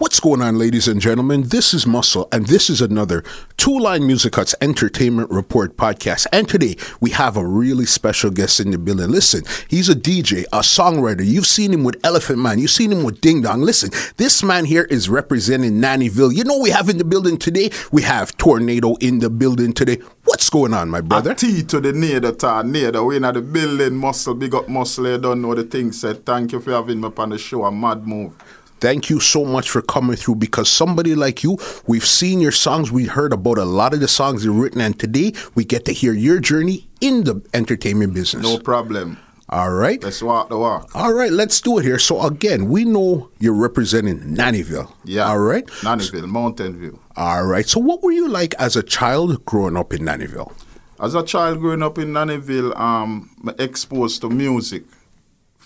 What's going on, ladies and gentlemen? This is Muscle, and this is another Two Line Music Cuts Entertainment Report podcast. And today we have a really special guest in the building. Listen, he's a DJ, a songwriter. You've seen him with Elephant Man, you've seen him with Ding Dong. Listen, this man here is representing Nannyville. You know we have in the building today? We have Tornado in the building today. What's going on, my brother? A T to the near the. We in the building, muscle, big up muscle. You don't know the thing said. Thank you for having me up on the show. A mad move. Thank you so much for coming through because somebody like you, we've seen your songs, we heard about a lot of the songs you've written, and today we get to hear your journey in the entertainment business. No problem. All right. Let's walk the walk. All right, let's do it here. So again, we know you're representing Nannyville. Yeah. All right. Nannyville, Mountain View. All right. So what were you like as a child growing up in Nannyville? As a child growing up in Nannyville, um, exposed to music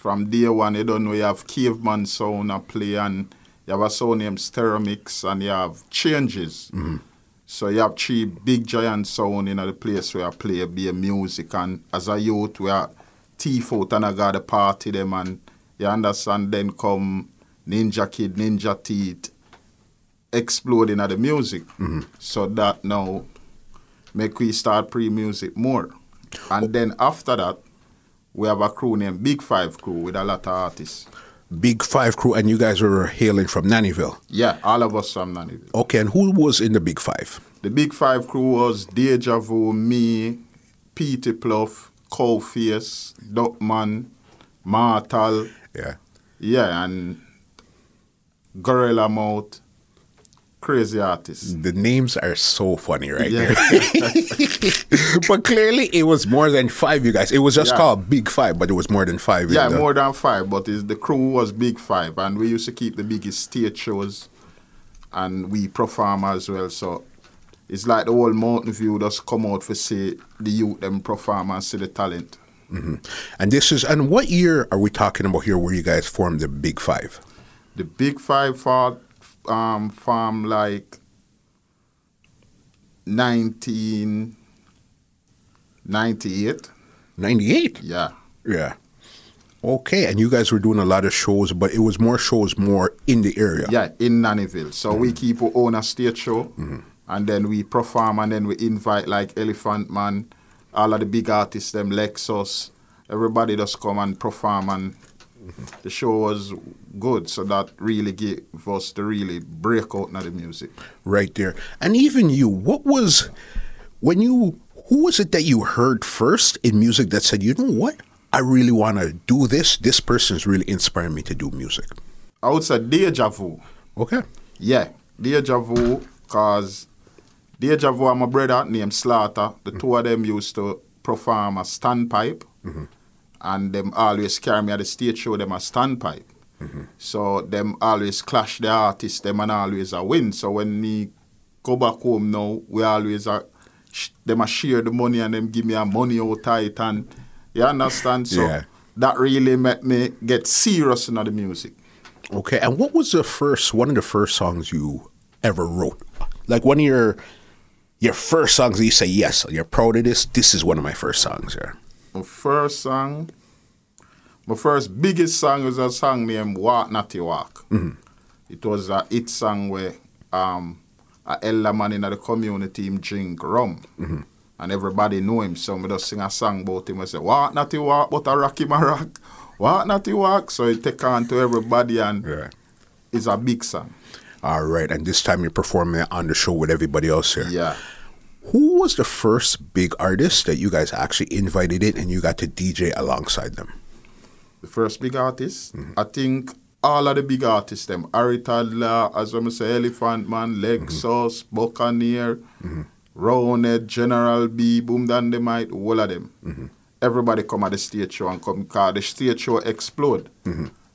from day one, you don't know, you have caveman sound a play and you have a sound named Stereomix and you have changes. Mm-hmm. So you have three big giant sound in the place where I play be music and as a youth we are teeth out and I got the party them and you understand then come Ninja Kid, Ninja Teeth exploding at the music. So that now make we start pre music more. And then after that we have a crew named Big Five Crew with a lot of artists. Big Five crew, and you guys were hailing from Nannyville. Yeah, all of us from Nannyville. Okay, and who was in the Big Five? The Big Five crew was Deja Vu, me, Petey Pluff, Cowface, Duckman, Martal, Yeah. yeah, and Gorilla Mouth, crazy artists. The names are so funny right Yeah. but clearly it was more than five, you guys. It was just Yeah. called Big Five, but it was more than five. Yeah, the- more than five, but the crew was Big Five, and we used to keep the biggest stage shows, and we perform as well. So it's like the whole Mountain View just come out for see the youth them perform and see the talent. Mm-hmm. And this is, and what year are we talking about here where you guys formed the Big Five? The Big Five fought um, from like 1998. 98? Yeah. Yeah. Okay, and you guys were doing a lot of shows, but it was more shows more in the area. Yeah, in Nannyville. So we keep our own a stage show, and then we perform, and then we invite like Elephant Man, all of the big artists, them Lexxus, everybody just come and perform, and the show was good. So that really gave us to really break out now the music. Right there. And even you, what was, when you, who was it that you heard first in music that said, you know what? I really want to do this. This person's really inspiring me to do music. I would say Deja Vu. Okay. Yeah, Deja Vu, cause Deja Vu and my brother named Slaughter, the two of them used to perform a standpipe, mm-hmm. And them always carry me at the stage show them a standpipe. So them always clash the artists, them and always a win. So when me go back home now, we always a sh- them a share the money and them give me a money out tight and you understand. So Yeah. that really made me get serious in the music. Okay. And what was the first, one of the first songs you ever wrote? Like one of your, your first songs that you say, yes, you're proud of this. This is one of my first songs. Yeah. My first song, my first biggest song was a song named Walk Natty Walk. It was a hit song where um, a elder man in the community him drink rum. And everybody know him, so we just sing a song about him. I say, Walk Natty Walk, but a rocky my rock. Walk Natty Walk. So it take on to everybody and Yeah. it's a big song. All right. And this time you're performing on the show with everybody else here. Yeah. Who was the first big artist that you guys actually invited in and you got to DJ alongside them? the first big artist. Mm-hmm. I think all of the big artists, them Toddler, as I say, Elephant Man, Lexxus, mm-hmm. Buccaneer, mm-hmm. Roundhead, General Degree, Boom Dandimite, all of them. Everybody come at the stage show and come car. the stage show explode.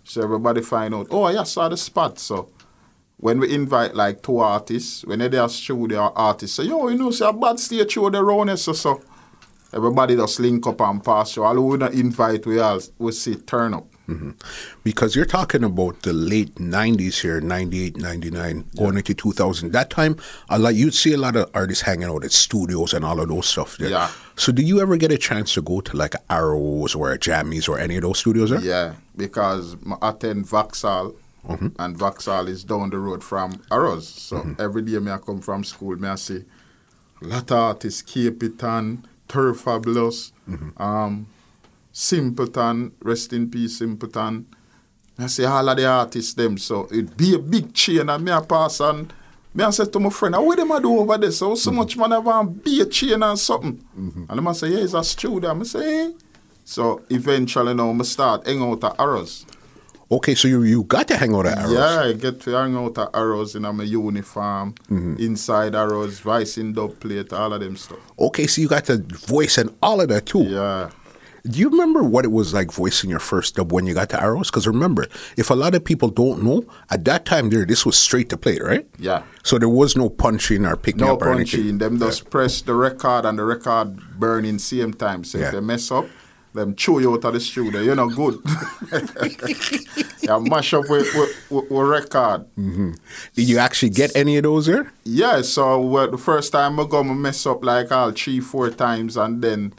So everybody find out, oh, yeah, I saw the spot. So when we invite like two artists, when they're there studio artists say, yo, you know, say a bad stage show the round so so. Everybody just link up and pass. So all we not invite we all we see turn up. Mm-hmm. Because you're talking about the late 90s here, 98, 99, going into 2000. That time, a lot, you'd see a lot of artists hanging out at studios and all of those stuff there. Yeah. So, do you ever get a chance to go to like Arrows or Jammies or any of those studios there? Yeah, because I attend Vauxhall, Mm-hmm. and Vauxhall is down the road from Arrows. So mm-hmm. every day me I come from school, me I see lot of artists, Capleton, Turfabulous, mm-hmm. um, Simpleton, rest in peace, Simpleton. I say all of the artists them, so it be a big chain and me I pass and me I say to my friend, "Ah, what them I do over there? So so much man have be a chain and something. And them I say, yeah, it's a studio. I say, hey. So eventually now I start hang out at Arrows. Okay, so you, you got to hang out at Arrows. Yeah, I get to hang out at Arrows in my uniform, mm-hmm. inside Arrows, vice in dub plate, all of them stuff. Okay, so you got the voice and all of that too. Yeah. Do you remember what it was like voicing your first dub when you got to Arrows? Because remember, if a lot of people don't know, at that time there, this was straight to plate, right? Yeah. So there was no punching or picking No up or anything. punching. Them just press the record and the record burning same time. So Yeah. if they mess up, them chew you out of the studio. You're not good. yeah, mash up with, with, with, with record. Mm-hmm. Did you actually get any of those there? Yeah, so well, the first time I go, I mess up like all three, four times, and then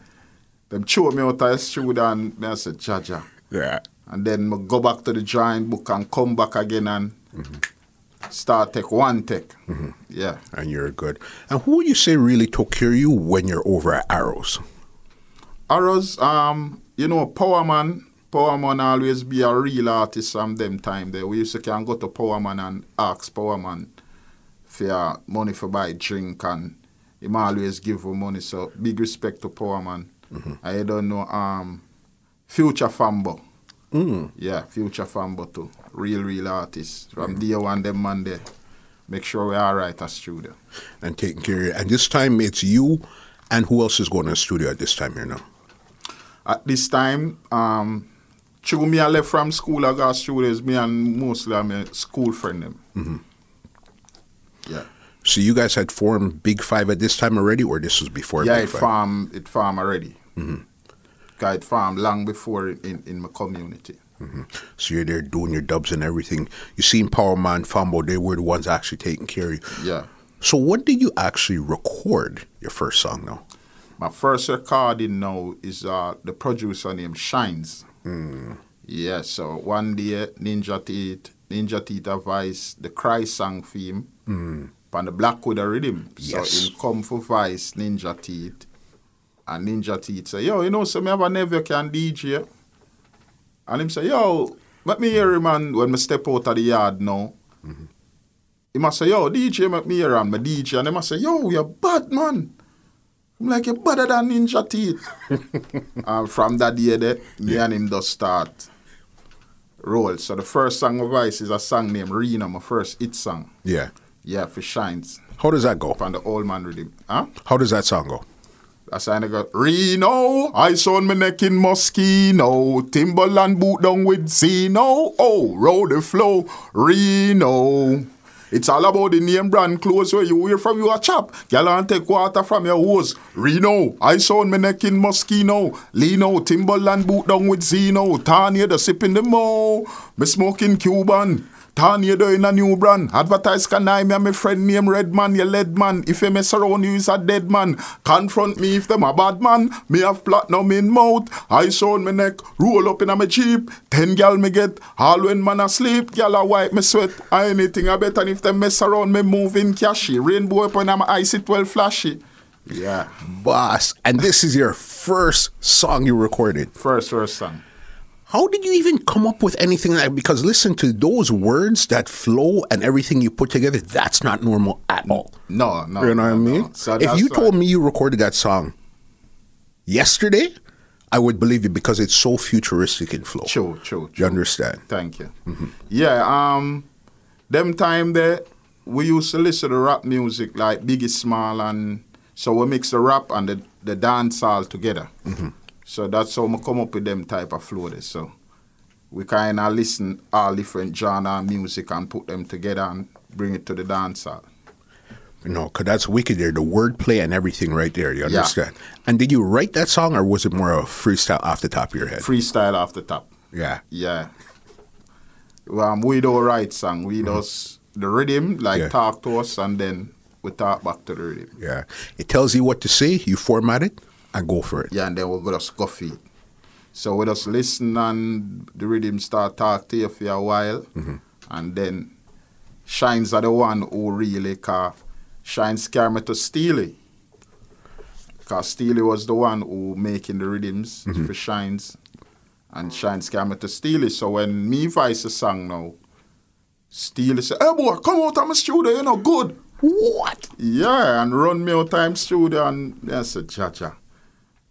them chew me out of the studio, and me I said, Jaja. Yeah. And then I go back to the drawing book and come back again and mm-hmm. start take one take. Mm-hmm. Yeah. And you're good. And who would you say really took care of you when you're over at Arrows? Arrows, um, you know, Powerman, Powerman always be a real artist from them time there. We used to can go to Power Man and ask Power Man for money for buy drink and him always give you money. So big respect to Powerman. I don't know, um, Future Fambo. Mm. Yeah, Future Fambo too. Real, real artist. From day one, them man there. Make sure we're all right as studio. And taking care of you. And this time it's you and who else is going to the studio at this time here now? At this time, um, through me I left from school, I got students, me and mostly I'm a school friend them. Yeah. So you guys had formed Big Five at this time already, or this was before yeah, Big it Five? farm it farm already. Mm-hmm. It farm long before in, in my community. So you're there doing your dubs and everything. You seen Power Man, Fambo, they were the ones actually taking care of you. Yeah. So when did you actually record your first song now? My first record recording now is uh, the producer named Shines. Mm. Yeah, so one day Ninja Teeth, Ninja Teeth advice the Cry song theme mm. on the Black Widow rhythm. Yes. So in come for voice Ninja Teeth. And Ninja Teeth say, yo, you know, so me have a nephew can DJ. And him say, yo, let me hear him man when me step out of the yard now. Mm-hmm. He must say, yo, DJ, make me hear him, my DJ. And he must say, yo, you're bad, man. I'm like, you're better than Ninja Teeth. and from that year, there, me and him just start roll. So the first song of Vice is a song named Reno, my first hit song. Yeah. Yeah, for Shines. How does that go? On the old man rhythm. Huh? How does that song go? I sign go, Reno, I saw me neck in Moschino, Timberland boot down with Zeno, oh, roll the flow, Reno. It's all about the name brand clothes where you wear from your chap. Girl and take water from your hose. Reno, I saw me neck in Moschino, Lino, Timberland boot down with Zeno, Tanya the sipping the mo, me smoking Cuban. Tanya do in a new brand. Advertise can I me and my friend name Redman, you lead man. If you mess around, you is a dead man. Confront me if them a bad man. Me have platinum in mouth. Ice on me neck. Roll up in a me jeep. Ten gal me get. All when man asleep. Gal a wipe me sweat. Anything I better if them mess around, me moving cashy. Rainbow up on my eyes it well flashy. Yeah. Boss. And this is your first song you recorded. First first song. How did you even come up with anything like because listen to those words, that flow and everything you put together, that's not normal at all. No, no. You know what I mean? no. So if you told me you recorded that song yesterday, I would believe you because it's so futuristic in flow. True, true, You understand? Thank you. Yeah, um, them time there, we used to listen to rap music like Biggie Small, and so we mix the rap and the, the dance all together. So that's how we come up with them type of flow there. So we kind of listen all different genre music and put them together and bring it to the dance hall. No, because that's wicked there. The wordplay and everything right there. You Yeah. understand? And did you write that song or was it more of a freestyle off the top of your head? Freestyle off the top. yeah. Yeah. Um, we don't write song. We just the rhythm, like Mm-hmm. Yeah. talk to us, and then we talk back to the rhythm. Yeah. It tells you what to say, you format it, and go for it. Yeah, and then we're gonna scuff it. So we just listen and the rhythm start talk to you for a while, mm-hmm. and then Shines are the one who really car Shines carry me to Steely. Cause Steely was the one who making the rhythms mm-hmm. for Shines, and Shines carry me to Steely. So when me voice a song now, Steely say, "Hey boy, come out of my studio, you know, good." What? Yeah, and run me out time studio and I said, Jaja.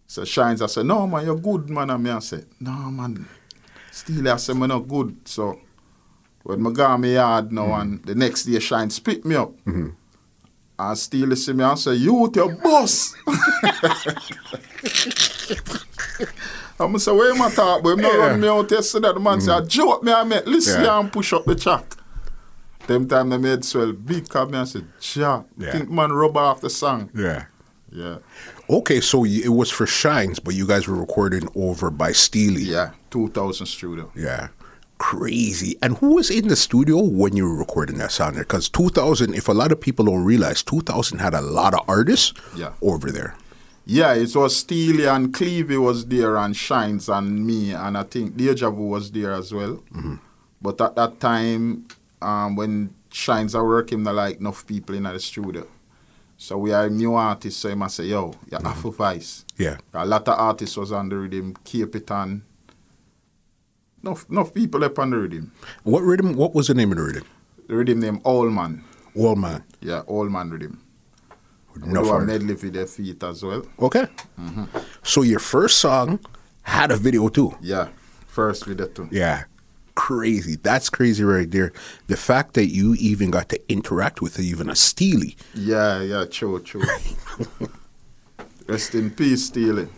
So Shines, I said, no man, you're good man. And me I said, no man, still I said, me not good. So when me got me yard now mm-hmm. and the next day Shines pick me up. Mm-hmm. And still see me and say, you with your boss. I'm say, where my talk, but him not Yeah. run me out yesterday. The man say, mm-hmm. I joke me, I met, listen Yeah. and push up the track. Them time they made swell big come me and said, Ja, Yeah. think man rub off the song. Yeah. Yeah. Okay, so it was for Shines, but you guys were recording over by Steely. Yeah. 2000 studio. Yeah. Crazy. And who was in the studio when you were recording that sound there? Because 2000, if a lot of people don't realize, 2000 had a lot of artists Yeah. over there. Yeah, it was Steely and Clevie was there and Shines and me and I think Deja Vu was there as well. But at that time, um, when Shines are working, there like enough people in the studio. So we are a new artist, so I must say, yo, you have mm-hmm. a voice. Yeah. A lot of artists was on the rhythm, Cape it on. Enough, enough people up on the rhythm. What rhythm? What was the name of the rhythm? The rhythm name All Man. All Man. Yeah, All Man rhythm. We No do a medley for their feet as well. Okay. Mm-hmm. So your first song had a video too. Yeah, first video too. Yeah. Crazy. That's crazy right there. The fact that you even got to interact with even a Steely. Yeah, yeah, true, true. Rest in peace, Steely.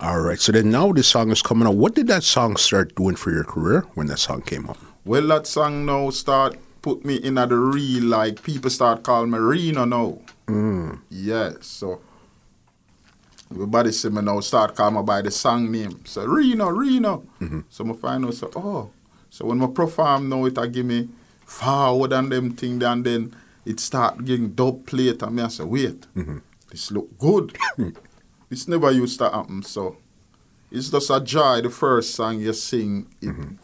All right. So then now this song is coming out. What did that song start doing for your career when that song came up? Well, that song now start put me in at the real, like, people start calling me Reno now. Mm. Yeah, so everybody see me now start calling me by the song name. So, Reno, Reno. Mm-hmm. So, I find out, so, oh. So, when I perform now, it a give me forward and them thing, and then it start getting dub plate, and me I say, wait, mm-hmm. this look good. this never used to happen, so it's just a joy. The first song you sing, it mm-hmm.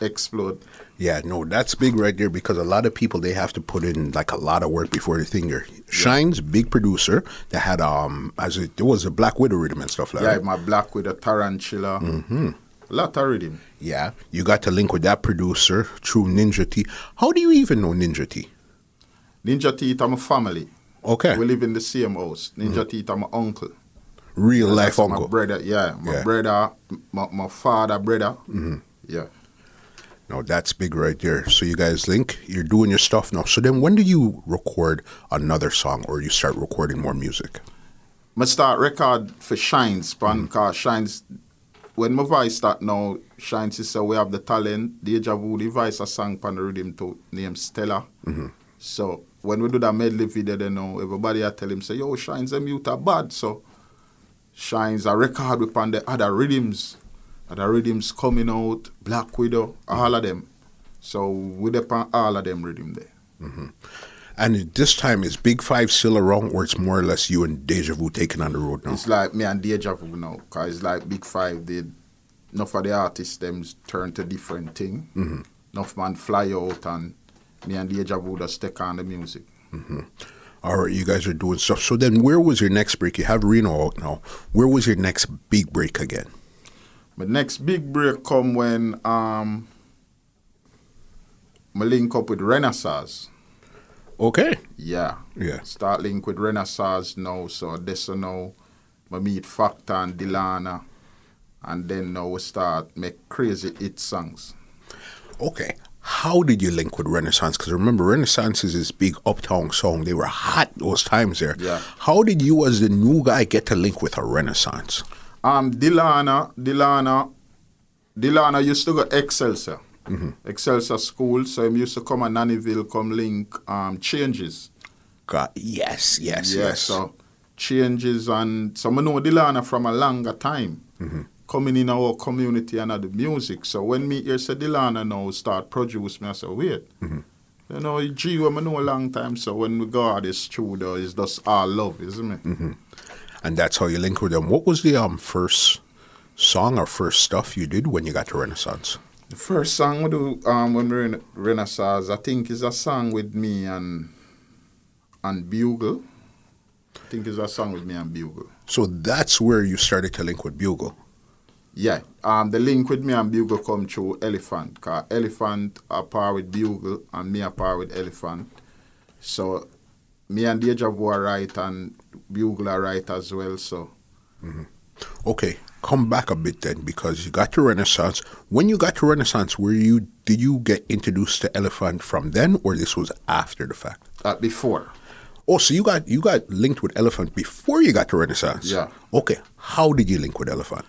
Explode. Yeah, no, that's big right there because a lot of people they have to put in like a lot of work before they think they're Shine's big producer that had um as it there was a Black Widow rhythm and stuff like Yeah, that. Yeah, my black Widow tarantula. Mm-hmm. A Lot of rhythm. Yeah, you got to link with that producer through Ninja T. How do you even know Ninja T? Ninja Teeth, I'm a family. Okay, We live in the same house. Ninja Teeth, I'm my uncle. real life That's My uncle. brother, yeah. My Yeah. brother, my, my father, brother. Mm-hmm. Yeah. No, that's big right there. So you guys link, you're doing your stuff now. So then when do you record another song or you start recording more music? I start record for Shines, mm cause Shines, when my voice start now, Shines is say we have the talent, Deja Vu, the voice a song pan the rhythm to name Stella. So when we do that medley video, then now everybody I tell him say, yo, Shines them youth are bad. So Shines a record upon the other rhythms. Other rhythms coming out, Black Widow, all of them. So we depend all of them rhythm there. And this time is Big Five still around or it's more or less you and Deja Vu taking on the road now? It's like me and Deja Vu now, cause it's like Big Five. They enough of the artists them turn to different thing. Mm-hmm. Enough man fly out and me and Deja Vu just take on the music. All right, you guys are doing stuff. So then, where was your next break? You have Reno out now. Where was your next big break again? My next big break come when um I link up with Renaissance. Okay. Yeah. Yeah. Start link with Renaissance now. So this now I meet Factor and Delano, And then now we start make crazy hit songs. Okay. How did you link with Renaissance? Because remember, Renaissance is this big uptown song. They were hot those times there. Yeah. How did you, as the new guy, get to link with a Renaissance? Um, Delano, Delano, Delano used to go Excelsior Excelsior School. So him used to come at Nannyville, come link um, changes. God, yes, yes, Yeah, yes. so changes and so I know Delano from a longer time. Mm-hmm. Coming in our community and the music. So when me hear say Delano now start produce me, I say, wait. Mm-hmm. You know, G I know a long time, so when we go out the studio, it's just our love, isn't it? Mm-hmm. And that's how you link with them. What was the um first song or first stuff you did when you got to Renaissance? The first song we do um, when we're in Renaissance, I think is a song with me and and Bugle. I think it's a song with me and Bugle. So that's where you started to link with Bugle. Yeah, um, the link with me and Bugle come through Elephant, cause Elephant are par with Bugle and me are par with Elephant. So me and Deja Vu are right and Bugle are right as well. So Okay, come back a bit then because you got to Renaissance. When you got to Renaissance, were you did you get introduced to Elephant from then, or this was after the fact? uh, before, Oh, so you got you got linked with Elephant before you got to Renaissance. Yeah. Okay, how did you link with Elephant?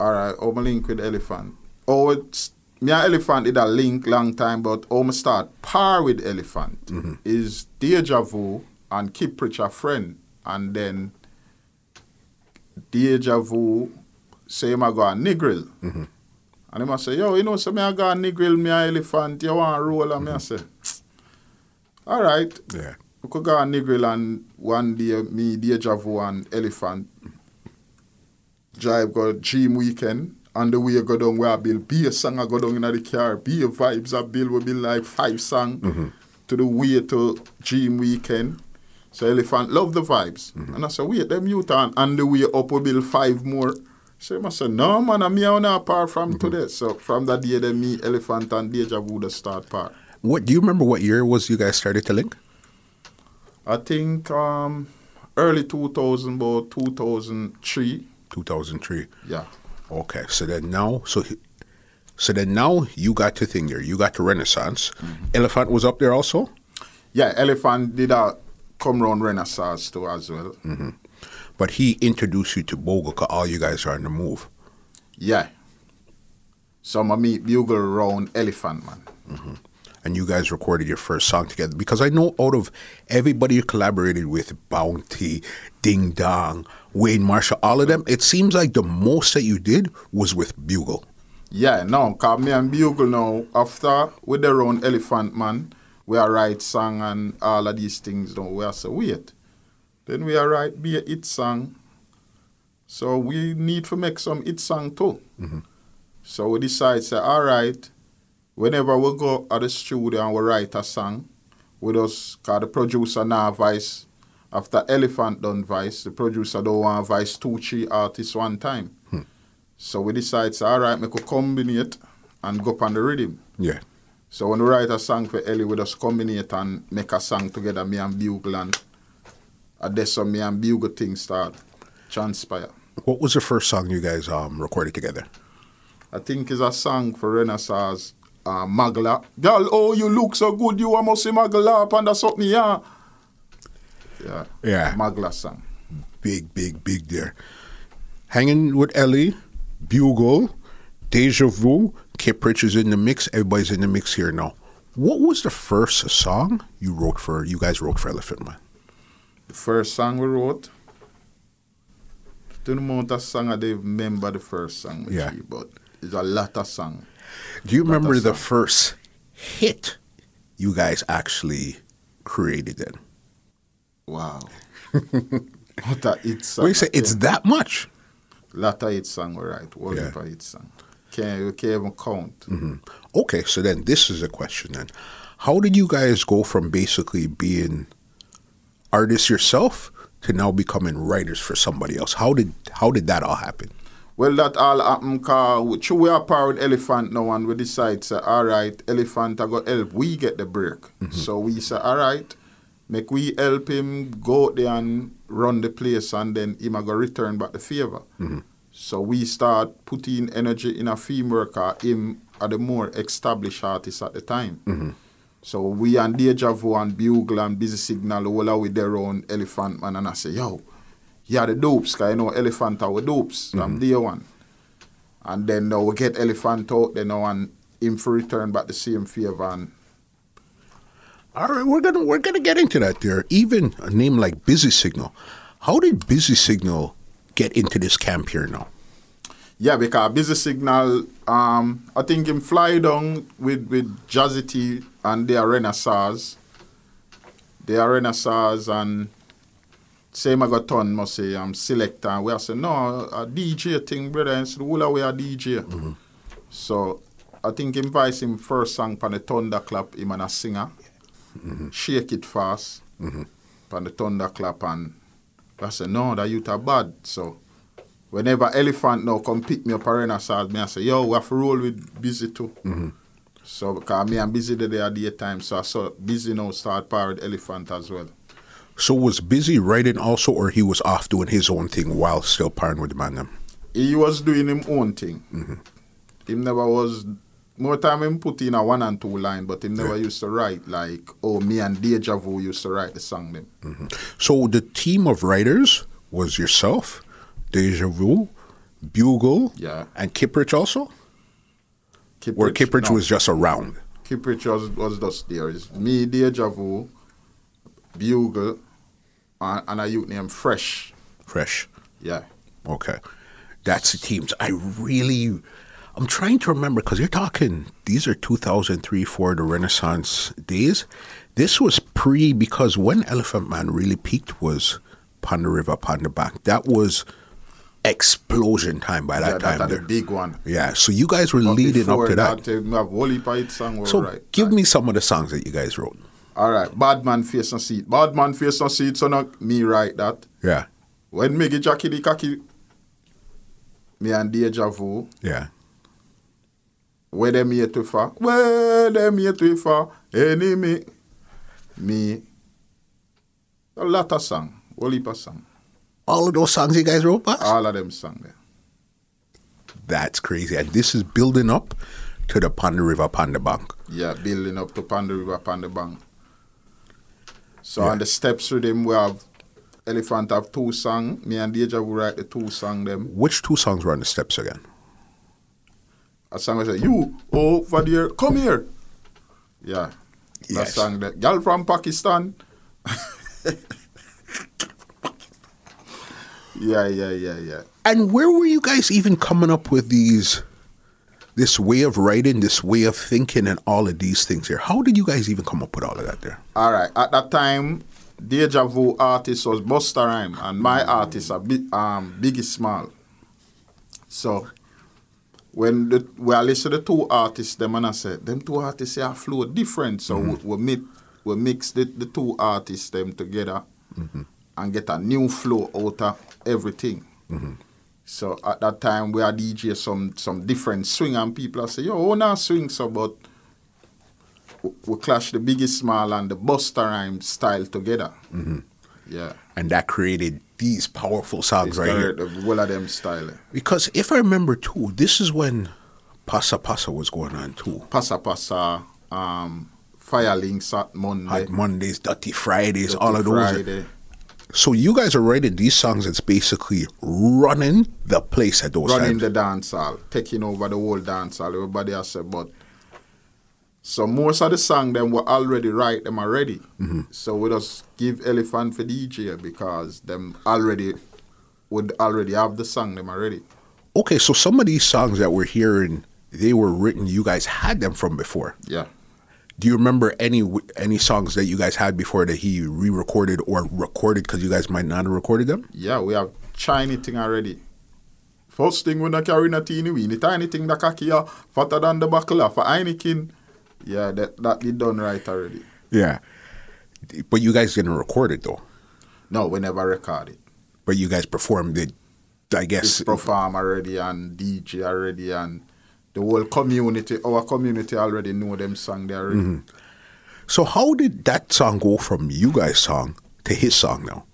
all right, my link with Elephant. Oh, it's me and Elephant did a link long time, but my start par with Elephant is Deja Vu and Kiprich a friend, and then Deja Vu say him I go a Negril. Mm-hmm. And him I say, yo, you know, so me I go a Negril, me a Elephant, you want roll? And me I say, all right. Yeah. We could go a Negril and one day me, Deja Vu and Elephant drive go gym weekend and the way I go down where I build be a song I go down in the car, be a vibes I build will be like five song mm-hmm. to the way to gym weekend. So Elephant love the vibes. Mm-hmm. And I said, wait, them youth and, and the way up we build five more. So I said, no man, I'm here on apart from mm-hmm. today. So from that day then me, Elephant and Deja Vu the start part. What do you remember? What year was you guys started to link? I think um early 2000, about 2003. Two thousand three. Yeah. Okay, so then now, so he- so then now you got to thing there. You got to Renaissance. Mm-hmm. Elephant was up there also. Yeah, Elephant did a come round Renaissance too as well. Mm-hmm. But he introduced you to Bugle 'cause all you guys are on the move. Yeah. So I meet Bugle round Elephant Man. Mm-hmm. And you guys recorded your first song together. Because I know out of everybody you collaborated with, Bounty, Ding Dong, Wayne Marshall, all of them, it seems like the most that you did was with Bugle. Yeah, no, cause me and Bugle now, after with the round Elephant Man, we are write song and all of these things now. We are so wait. Then we are write be a hit song. So we need to make some hit song too. Mm-hmm. So we decide say, all right, whenever we go at the studio and we write a song, we just cause the producer now voice after Elephant done voice, the producer don't want voice two, three artists one time. Hmm. So we decide, say, all right, make a combine it and go up on the rhythm. Yeah. So when we write a song for Ellie, we just combinate and make a song together, me and Bugle, and that's how me and Bugle things start transpire. What was the first song you guys um, recorded together? I think it's a song for Renaissance, uh, Magla. Girl, oh, you look so good, you a must see Magla up under something, yeah. Yeah. Yeah. Magla song. Big, big, big there. Hanging with Ellie, Bugle, Deja Vu, Kiprich is in the mix. Everybody's in the mix here now. What was the first song you wrote for, you guys wrote for Elephant Man? The first song we wrote. Know the song I remember the first song, Yeah. you, but it's a lot of song. Do you remember the song. first hit you guys actually created then? Wow. what a hit song. When you say it's that much? lot of hit song, we write. What Yeah. a hit song. Can't, you can't even count. Mm-hmm. Okay, so then this is a question then. How did you guys go from basically being artists yourself to now becoming writers for somebody else? How did how did that all happen? Well, that all happen cause true we are part with Elephant now and we decide say, all right, Elephant I go help we get the break. Mm-hmm. So we say, all right, make we help him go out there and run the place and then him a go return back the favor. Mm-hmm. So we start putting energy in a framework cause him are the more established artists at the time. Mm-hmm. So we and Deja Vu and Bugle and Busy Signal all with their own Elephant Man and I say, yo, yeah, the dopes, because you know Elephant are with dopes from day mm-hmm. one. And then now we get Elephant out there now and him for return back the same favor and All right, we're gonna we're gonna get into that there. Even a name like Busy Signal. How did Busy Signal get into this camp here now? Yeah, because Busy Signal, um, I think him fly down with, with Jazzy T and their Renaissance. Their Renaissance and same I got ton must say I'm um selector and we are say no a DJ thing brother and so whole way a DJ. So I think him voice him first song pan the thunderclap him and a singer. Shake it fast. Pan the thunderclap and I said no that youth are bad. So whenever elephant now come pick me up a renaissance, me I say, yo, we have to roll with busy too. Mm-hmm. So because me and busy the day at daytime, so I saw busy now start with elephant as well. So was Busy writing also, or he was off doing his own thing while still partying with the man? He was doing him own thing. Mm-hmm. He never was more time him put in a one and two line, but him never used to write like oh me and Deja Vu used to write the song them. Mm-hmm. So the team of writers was yourself, Deja Vu, Bugle, Yeah. and Kiprich also, Kiprich, or Kiprich no. was just around. Kiprich was, was just there. It's me, Deja Vu, Bugle, and, and a youth named Fresh. Fresh. Yeah. Okay. That's the teams. I really, I'm trying to remember because you're talking, these are 2003 for the Renaissance days. This was pre, because when Elephant Man really peaked was the River, the Bank. That was explosion time by that yeah, time. that there. the big one. yeah, so you guys were But leading up to that. uh, we have Wally Pite song, so right. give me some of the songs that you guys wrote. All right, Bad Man Face and Seat. Bad Man Face and Seat, so not me write that. Yeah, When Miggy Jackie the Cocky, me and Deja Vu, yeah. Where them here to far? Where them here to far? Enemy. Me. A lot of song. Whole heap of song. All of those songs you guys wrote, boss? All of them song there. That's crazy. And this is building up to the Pon de River, Pon de Bank. Yeah, building up to Pon de River, Pon de Bank. So Yeah. on the steps with them, we have Elephant have two song. Me and Deja will write the two song them. Which two songs were on the steps again? A song I say, you over there, come here. Yeah. That Yes. song that girl from Pakistan. yeah, yeah, yeah, yeah. And where were you guys even coming up with these, this way of writing, this way of thinking, and all of these things here? How did you guys even come up with all of that there? All right. At that time, Deja Vu artist was Busta Rhyme, and my artist are big, um, Biggie Small. So when the, we are listen to the two artists, them and I said, them two artists are flow different. So we, mm-hmm. we mix we mix the, the two artists them together mm-hmm. and get a new flow out of everything. Mm-hmm. So at that time we are DJ some some different swing and people are say, yo, oh now swing so but we- we clash the Biggie Small and the Busta Rhyme style together. Yeah. And that created these powerful songs It's right here. the whole of them style. Because if I remember too, this is when Passa Passa was going on too. Passa Passa, um, Fire Links at Monday. Hot Mondays, Dirty Fridays, Dirty all of those. Friday. So you guys are writing these songs that's basically running the place at those running times. the dance hall, taking over the whole dance hall. Everybody has said, but so most of the song them were already right, them already. Mm-hmm. So we just give Elephant for DJ because them already would already have the song them already. okay, so some of these songs that we're hearing, they were written. You guys had them from before. Yeah. Do you remember any any songs that you guys had before that he re-recorded or recorded because you guys might not have recorded them? Yeah, we have shiny thing already. First thing when I carry a teeny weeny tiny thing that cocky here, fatter than the buckle for Heineken. Yeah, that that did done right already. Yeah. But you guys didn't record it though. No, we never record it. But you guys performed it. I guess It's perform already and DJ already and the whole community, our community already know them song they already. Mm-hmm. So how did that song go from you guys' song to his song now?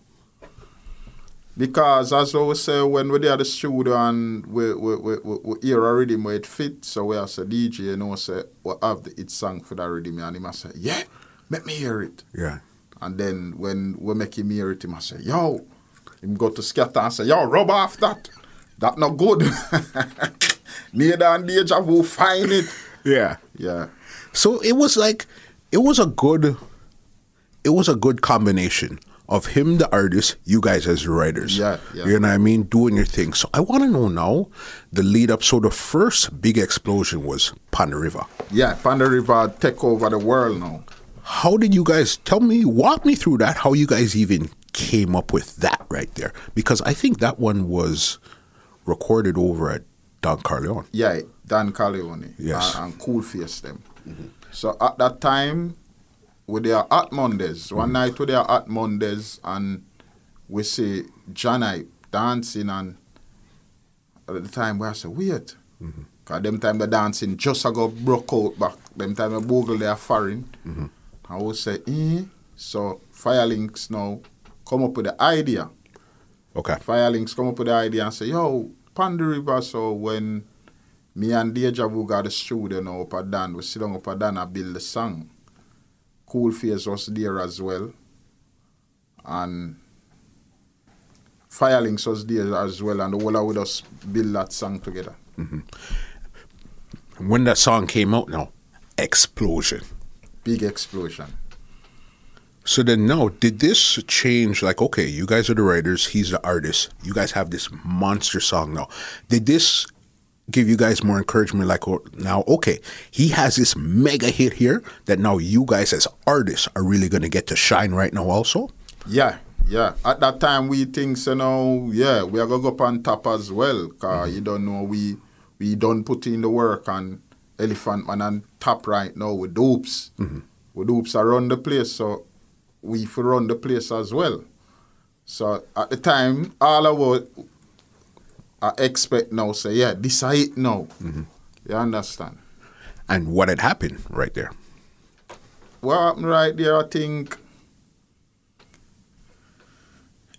Because as I was say, when we there at the studio and we we, we, we, we hear a rhythm where it fit, so we as a DJ, you know, say, we have the it song for that rhythm and he must say, yeah, make me hear it. Yeah. And then when we make him hear it, he must say, yo, him go to scatter and say, yo, rub off that. That not good. Neither and Deja will find it. Yeah. Yeah. So it was like it was a good it was a good combination of him the artist, you guys as the writers. Yeah, yeah. You know what I mean? Doing your thing. So I wanna know now the lead up. So the first big explosion was Pon de River. Yeah, Pon de River take over the world now. How did you guys tell me walk me through that, how you guys even came up with that right there? Because I think that one was recorded over at Don Corleon. Yeah, Dan Corleon. Yes. Uh, and, and Cool Face them. Mm-hmm. So at that time, we there at Mondays. One mm. night we there at Mondays and we see Janai dancing and at the time we I say, wait. Cause them time the dancing just a go broke out back. Them time the Google they are foreign. Mm-hmm. I would say, eh. So Firelinks now come up with the idea. Okay. Firelinks come up with the idea and say, yo, Pon de River, so when me and Deja Vu got the studio now up at Dan, we sit down up at Dan and build the song. Cool Face was there as well. And Firelinks was there as well, and the whole of us build that song together. Mm-hmm. When that song came out now, explosion. Big explosion. So then now, did this change like okay, you guys are the writers, he's the artist, you guys have this monster song now. Did this give you guys more encouragement like oh, now okay, he has this mega hit here that now you guys as artists are really gonna get to shine right now also? Yeah, yeah. At that time, we think, you know, yeah, we are going to go up on top as well. because mm-hmm. you don't know, we we don't put in the work on Elephant Man on top right now with Oops. Mm-hmm. With Oops around the place, so we for run the place as well. So at the time, all of what I expect now say, yeah, it now. Mm-hmm. You understand? And what had happened right there? What happened right there, I think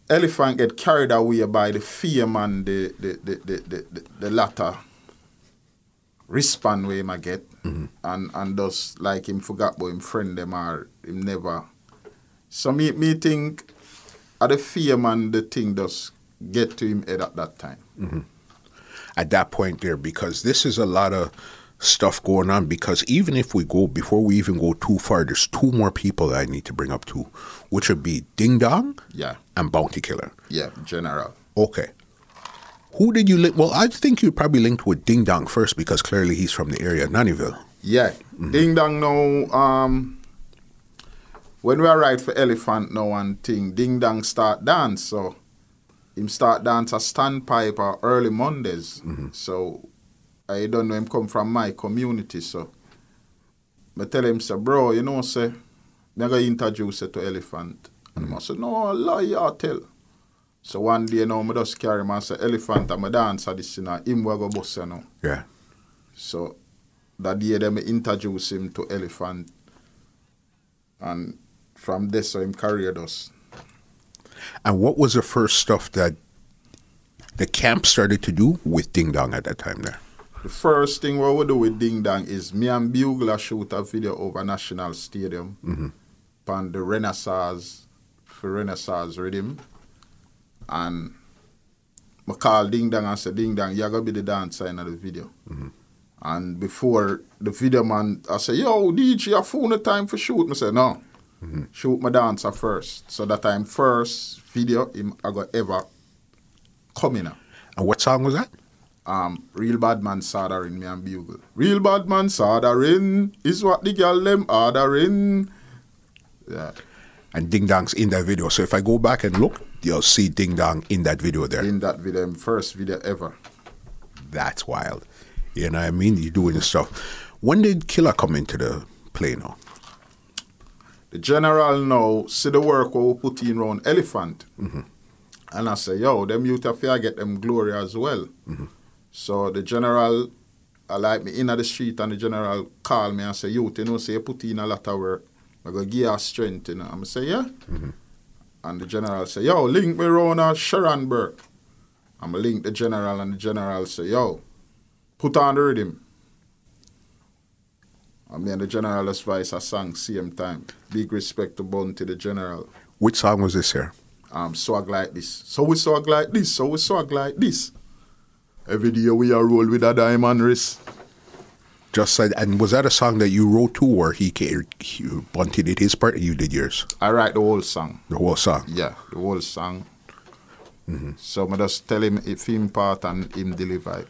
elephant get carried away by the fear man, the the the the, the, the, the latter respond way him I get mm-hmm. and and just like him forgot about him friend them or him never. So me me think at the fear man the thing does get to him head at that time. at that point there because this is a lot of stuff going on because even if we go before we even go too far there's two more people that I need to bring up to, which would be Ding Dong Yeah, and Bounty Killer. yeah, general. Okay. Who did you link? Well, I think you probably linked with Ding Dong first because clearly he's from the area of Nannyville. Yeah. Ding dong No, um when we arrive for elephant no one thing, ding dong start dance. So him start dance a standpipe or early Mondays. Mm-hmm. So I don't know him come from my community, so I tell him say, bro, you know say, me gonna introduce you to elephant. And I mm-hmm. say, no, lie you tell. So one day now, I just carry him and say, elephant, I'm a dancer this, you know, him we go bust you know. Yeah. So that year them introduce him to elephant and from this, so him carried us. And what was the first stuff that the camp started to do with Ding Dong at that time there? The first thing what we do with Ding Dong is me and Bugler shoot a video over National Stadium mm-hmm. on the Renaissance for Renaissance rhythm. And I call Ding Dong and say, Ding Dong, you're gonna be the dancer in the video. Mm-hmm. And before the video man, I say, yo, DJ, you phone the time for shoot. I say, no, shoot my dancer first. So that time first video him I got ever coming up. And what song was that? Um, real bad man soldering me and bugle. Real bad man soldering is what the girl them ordering. Yeah, And Ding Dong's in that video. So if I go back and look, you'll see Ding Dong in that video there. in that video, first video ever. That's wild. You know what I mean? You're doing stuff. When did Killer come into the play now? The general now see the work what we put in round elephant. And I say, yo, them youth to get them glory as well. So the general, I like me in the street and the general call me and say, youth, you know, say you put in a lot of work. I go give you strength, you know. I'm say, yeah. And the general say, yo, link me round uh, Sharon Burke. I'm link the general and the general say, yo, put on the rhythm. I mean, the general's voice I sang same time. Big respect to Bounty, the general. Which song was this here? Um, swag like this. So we swag like this. So we swag like this. Every day we are roll with a diamond wrist. Just said, and was that a song that you wrote to, or he, he Bounty did his part, and you did yours? I write the whole song. The whole song. Yeah, the whole song. So I just tell him if him part and him deliver it.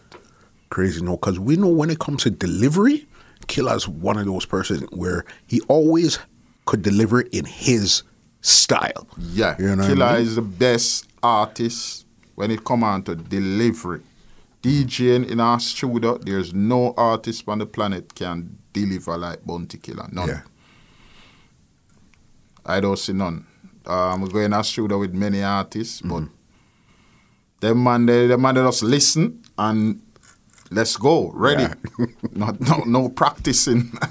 Crazy, no, because we know when it comes to delivery, Killer's one of those persons where he always could deliver in his style. Yeah, You know what I Killer mean? is the best artist when it come on to delivery. DJing in our studio, there's no artist on the planet can deliver like Bounty Killer. None. Yeah. I don't see none. I'm go in our studio with many artists, Mm-hmm. but them man, they, them man, they just listen and let's go, ready. Yeah. Not, no, no practicing.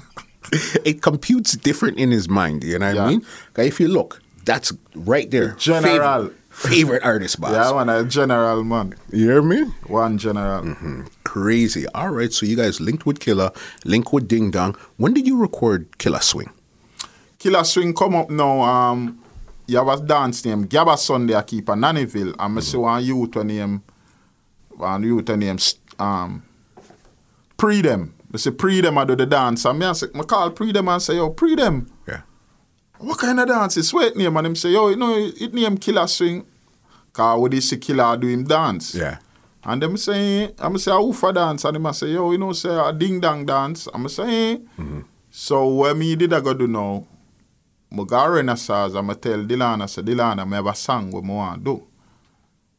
It computes different in his mind, you know what I mean? if you look, that's right there. General. Favorite, favorite artist, boss. yeah, man, a general man, You hear me? one general. Mm-hmm. Crazy. All right, so you guys linked with Killer, linked with Ding Dong. When did you record Killer Swing? Killer Swing come up now. Um, you have a dance name, Gabba Sunday. I keep a Nannyville. And I see one youth name, one youth name, um, pre them. I say pre them. I do the dance. And me I say, I call pre them and say, yo, pre them. Yeah. What kind of dance is sweat name? And him say, yo, you know, it name Killer Swing. Cause when they see Killer do him dance. Yeah. And them say, I'm say, who for dance? And them say, yo, you know, say a ding dong dance. I'm say, mm-hmm. so what me did I go do now? I go Renaissance and I tell Dylan, I say, Dylan, I have a song what I want to do.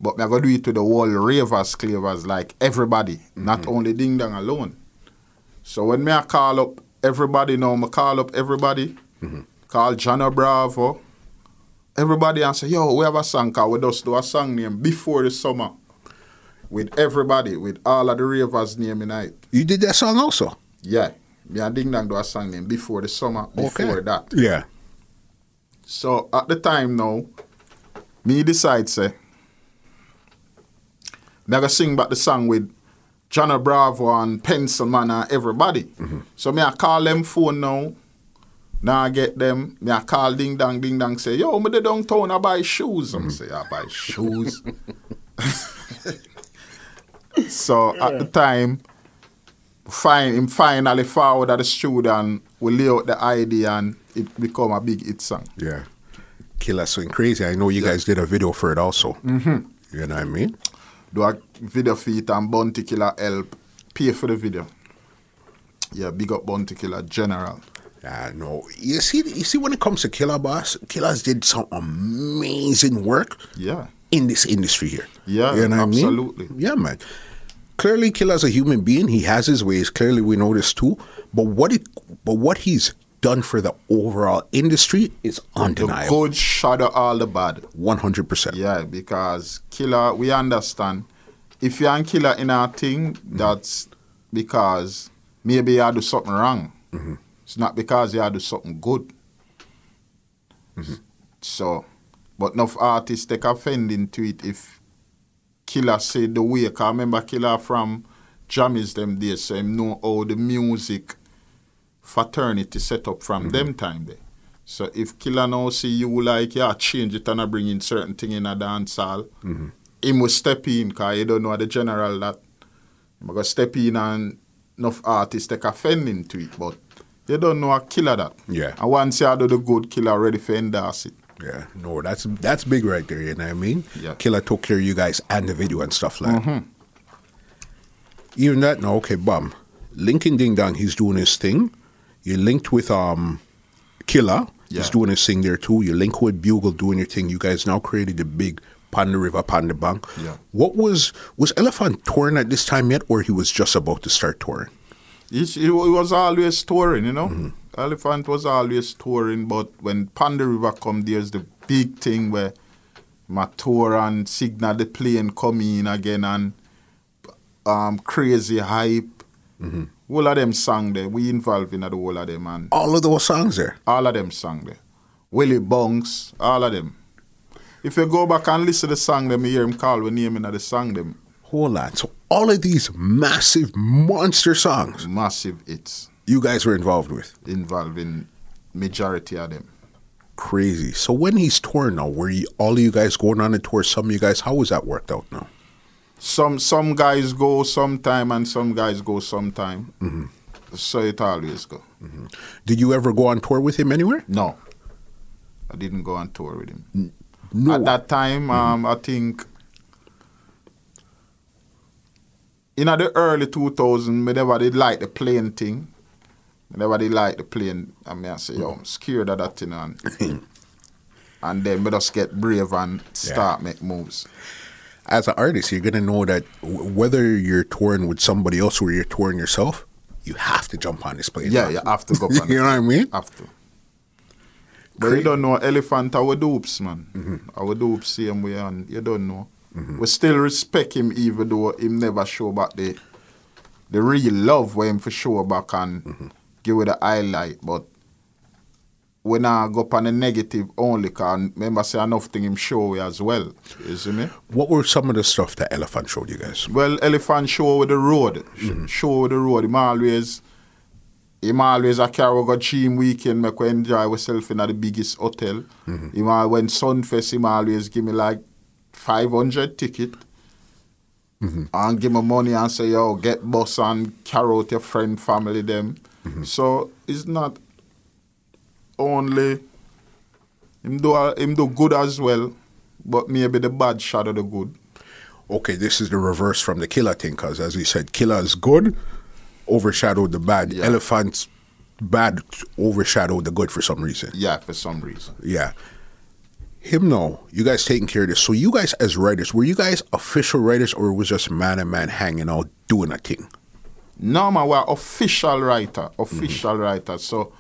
But I go do it to the whole ravers, clavers, like everybody, not mm-hmm. only ding dong alone. So when me I call up everybody now, I call up everybody, mm-hmm. call Jana Bravo, everybody and say, yo, we have a song, cause we just do a song name before the summer. With everybody, with all of the ravers name in it. You did that song also? Yeah. Me and Ding Dong do a song name before the summer, before that. Yeah. So at the time now, me decide say, me I go sing back the song with John Bravo and Pencil Man and everybody. So me I call them phone now. Now I get them. Me I call Ding Dong, Ding Dong say, yo, me the downtown I buy shoes. I'm say, I buy shoes. so at the time, find him finally forward at the studio and we lay out the idea and it become a big hit song. Yeah. Killer Swing Crazy. I know you guys did a video for it also. Mm-hmm. You know what I mean? Do a video for it and Bounty Killer help pay for the video. Yeah, big up Bounty Killer General. Yeah, no. You see, you see, when it comes to Killer Boss, Killers did some amazing work Yeah. in this industry here. Yeah, you know what I mean? absolutely. Yeah, man. Clearly, Killer's a human being. He has his ways. Clearly, we know this too. But what it, but what he's done for the overall industry is undeniable. The good shadow all the bad. One hundred percent. Yeah, because killer, we understand. If you're a killer in a thing, that's because maybe you do something wrong. Mm-hmm. It's not because you do something good. Mm-hmm. So, but enough artists take offending to it if killer say the way. I remember killer from Jammies them days, so him know how the music fraternity set up from mm-hmm. them time there. So if Killer now see you like yeah change it and I bring in certain thing in a dance hall, mm-hmm. him will step in because you don't know the general that I'm gonna step in and enough artists take offending to it, but you don't know a killer that. Yeah. And once you do the good killer ready for endorse it. Yeah, no, that's that's big right there. You know what I mean? Yeah. Killer took care of you guys and the video and stuff like. that. Mm-hmm. Even that, no, okay, bum. Lincoln Ding Dong, he's doing his thing. You linked with um, Killer, he's Yeah. doing his thing there too. You link with Bugle doing your thing. You guys now created the big Pon de River Pon de Bank. Yeah. What was was Elephant touring at this time yet, or he was just about to start touring? He, he was always touring, you know. Mm-hmm. Elephant was always touring, but when Panda River come, there's the big thing where my tour and signal the plane come in again and um, crazy hype. Mm-hmm. All of them song there. We involved in the whole of them and All of those songs there. all of them song there. Willie Bounce, all of them. If you go back and listen to the song, them you hear him call the name in the song them. Hold on. So all of these massive monster songs Massive hits you guys were involved with. Involved in majority of them. Crazy. So when he's touring now, were you, all of you guys going on a tour? Some of you guys, how was that worked out now? Some some guys go sometime and some guys go sometime. Mm-hmm. So it always go. Mm-hmm. Did you ever go on tour with him anywhere? No, I didn't go on tour with him. No. At that time, mm-hmm. um, I think in the early 2000s, me never did like the plane thing. Me never did like the plane. I mean, I say, yo, I'm scared of that thing. And, and then me just get brave and start make moves. As an artist, you're gonna know that w- whether you're touring with somebody else or you're touring yourself, you have to jump on this plane. Yeah, you have to go you know what I mean? Have to. But you don't know elephant our dupes, man. Mm-hmm. Our dupes same way and you don't know. Mm-hmm. We still respect him even though him never show back the the real love where him for show back and mm-hmm. give it the highlight. But when I go up on the negative only cause remember say enough thing him show we as well. You see me? What were some of the stuff that Elephant showed you guys? Well, elephant show with the road. Sh- mm-hmm. Show with the road. Him always, him always a carry go team weekend. Make we enjoy ourselves in the biggest hotel. Mm-hmm. Him al- when Sunfest, him always give me like five hundred ticket. Mm-hmm. And give me money and say, yo, get bus and carry out your friend, family, them. So it's not only him do him do good as well, but maybe the bad shadow the good. Okay, this is the reverse from the Killer thing, because as we said, Killer is good, overshadowed the bad. Yeah. Elephant's bad overshadowed the good for some reason. Yeah, for some reason. Yeah. Him no, you guys taking care of this. So you guys as writers, were you guys official writers or was just man and man hanging out doing a thing? No, man, we're official writer, official mm-hmm. writer. So,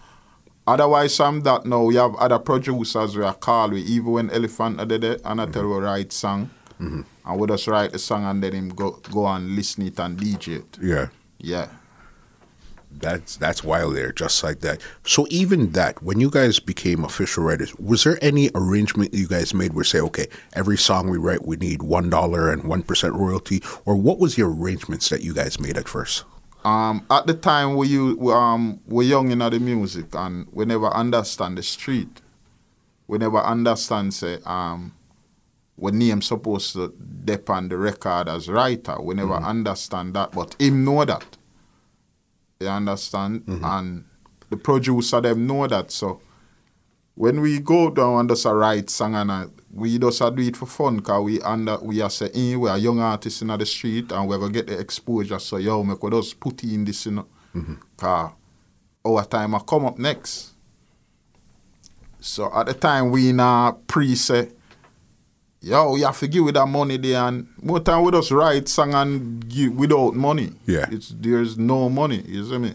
otherwise, I'm that now. We have other producers we are call we, even when Elephant are there, and I tell we write song, mm-hmm. and we just write the song and then him go go and listen it and DJ it. Yeah. Yeah. That's that's wild there, just like that. So even that, when you guys became official writers, was there any arrangement you guys made where say, okay, every song we write we need one dollar and one percent royalty? Or what was the arrangements that you guys made at first? Um, at the time we you um we young in the music and we never understand the street. We never understand say um we name supposed to depend the record as writer. We never understand that, but him know that. You understand? And the producer them know that. So when we go down and just a write song and uh, we just a do it for fun cause we under we are say eh, we are young artists in the street and we're gonna get the exposure so yo make we just put in this you know cause our time a come up next. So at the time we na pre say Yo, you have to give with that money there, and more time we just write song and give without money. Yeah. it's there's no money. You see me?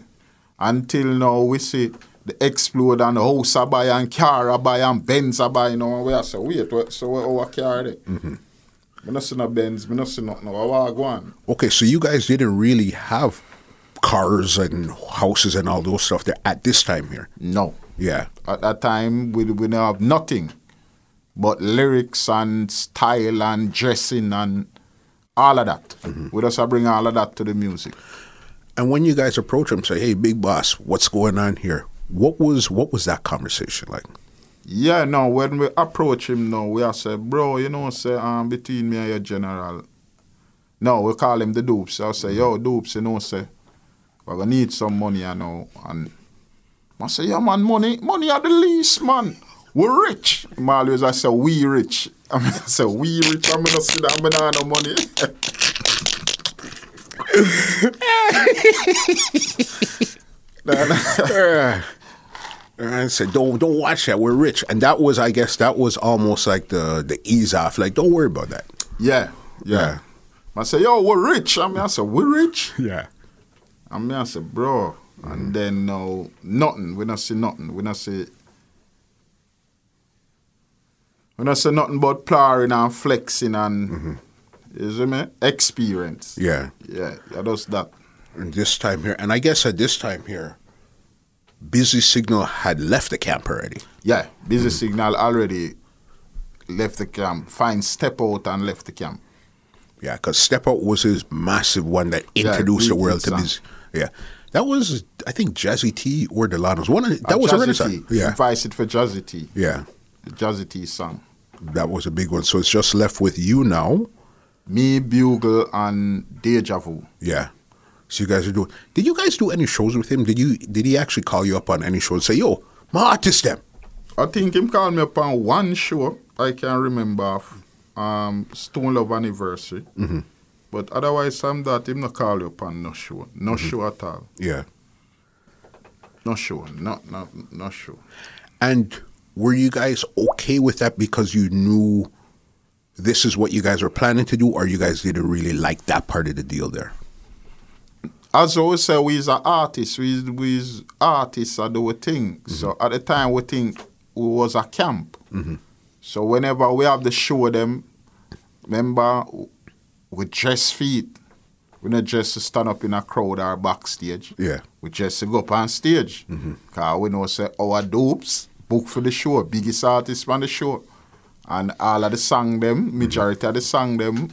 Until now, we see the explode and the house I buy and car I buy and Benz I buy. You know, and we are say wait, so what our car there? Mm-hmm. Me not see no Benz, me not see nothing. What I go on? Okay, so you guys didn't really have cars and houses and all those stuff there at this time here. No. Yeah. At that time, we we don't have nothing but lyrics and style and dressing and all of that. We just bring all of that to the music. And when you guys approach him, say, "Hey, big boss, what's going on here?" What was what was that conversation like? Yeah, no, when we approach him now, we are say, bro, you know, say, um, between me and your general. No, we call him the dupes. I say, yo, dupes, you know, say, we're gonna need some money, you know. And I say, yeah, man, money, money are the least, man. We're rich. Him always I say, we rich. I mean, I say, we rich, I'm gonna see that, I'm gonna have no money. Nah, nah. And I said, "Don't don't watch that. We're rich." And that was, I guess, that was almost like the the ease off. Like, don't worry about that. Yeah, yeah. I say, yo, we're rich. I mean, I said, we're rich. Yeah. I mean, I said, bro. And mm-hmm. then no, nothing. We not see nothing. We not see. We not see nothing but plowing and flexing and, mm-hmm. you see me? Experience. Yeah. Yeah, yeah, that's that. And this time here, and I guess at this time here, Busy Signal had left the camp already. Yeah, busy signal already left the camp. Fine step out and left the camp. Yeah, because Step Out was his massive one that Yeah, introduced the world to. Busy. Yeah. That was, I think, Jazzy T or Delano's. One of, that Uh, was a Jazzy renaissance. T. Yeah. Advice it for Jazzy T. Yeah. The Jazzy T song. That was a big one. So it's just left with you now. Me, Bugle, and Deja Vu. Yeah. So you guys are doing. Did you guys do any shows with him? Did you? Did he actually call you up on any show and say, "Yo, my artist them"? I think him called me up on one show. I can remember um, Stone Love anniversary. Mm-hmm. But otherwise, I'm that him not call you up on no show, no Mm-hmm. show at all, Yeah. no show, no no no show. And were you guys okay with that because you knew this is what you guys were planning to do, or you guys didn't really like that part of the deal there? As always say, we is an artist. We is, we is artists are do a thing. Mm-hmm. So at the time, we think we was a camp. Mm-hmm. So whenever we have the show, them remember we dress feet. We not just to stand up in a crowd or backstage. Yeah. We just to go up on stage. Mm-hmm. Cause we know say our dopes book for the show, biggest artist on the show. And all of the song them, majority of the song them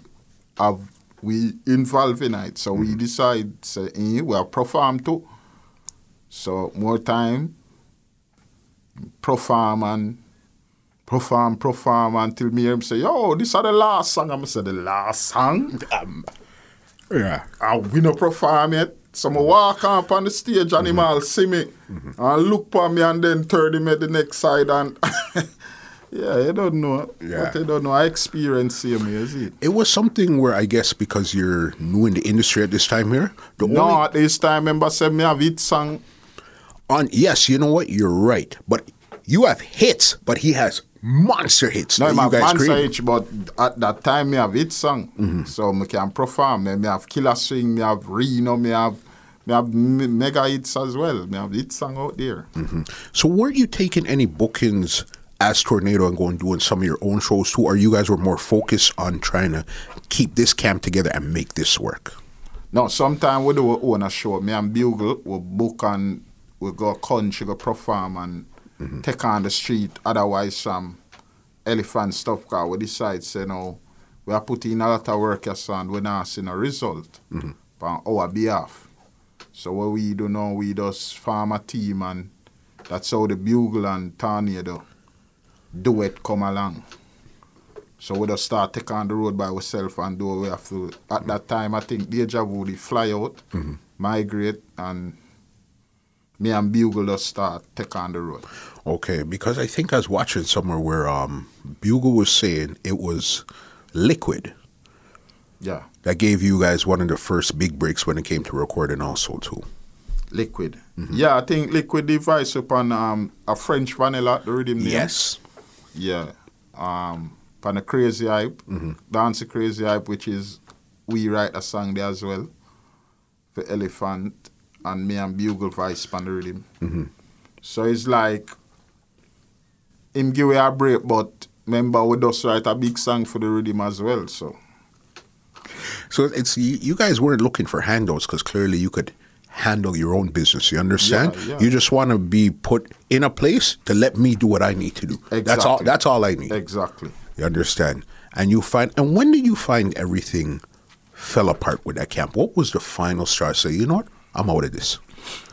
have we involved in it. So we decide say eh, we are perform too. So more time perform and perform, perform until me hear him say, yo, this are the last song. I'm say the last song. Um, Yeah. and we no perform yet. So I walk up on the stage and him all see me and look for me and then turn him at the next side and yeah, you don't know. Yeah. But you don't know. I experience him, you see. It was something where I guess because you're new in the industry at this time here, the No, only at this time, remember said me have hit song. on yes, you know what, you're right, but you have hits, but he has monster hits. No, my man created. but at that time me have hit song. Mm-hmm. So me can perform. Me, me have Killer Swing, me have Reno, me have me have mega hits as well. Me have hit song out there. Mm-hmm. So weren't you taking any bookings as Tornado and going doing some of your own shows too, or you guys were more focused on trying to keep this camp together and make this work? No, sometimes we do own a show. Me and Bugle we book and we go country, go perform and mm-hmm. take on the street. Otherwise, some elephant stuff car we decide say no, we are putting a lot of work as and we not seeing a result mm-hmm. on our behalf. So what we do now, we just form a team and that's how the Bugle and Tornado do it come along. So we just start take on the road by ourselves and do what we have to. At that time, I think Deja Vu fly out, migrate, and me and Bugle just start take on the road. Okay, because I think I was watching somewhere where um, Bugle was saying it was Liquid Yeah, that gave you guys one of the first big breaks when it came to recording also too. Liquid. Yeah, I think Liquid device upon um, a French vanilla, the rhythm name. Yes. Yeah. Um, a Crazy Hype, Dance a Crazy Hype, which is we write a song there as well for Elephant and me and Bugle voice upon the rhythm. So it's like him give a break, but remember we just write a big song for the rhythm as well. So So it's you, you guys weren't looking for handouts because clearly you could handle your own business. You understand? Yeah, yeah. You just want to be put in a place to let me do what I need to do. That's all. That's all I need. exactly. You understand? And you find. And when did you find everything fell apart with that camp? What was the final straw? Say, you know what? I'm out of this.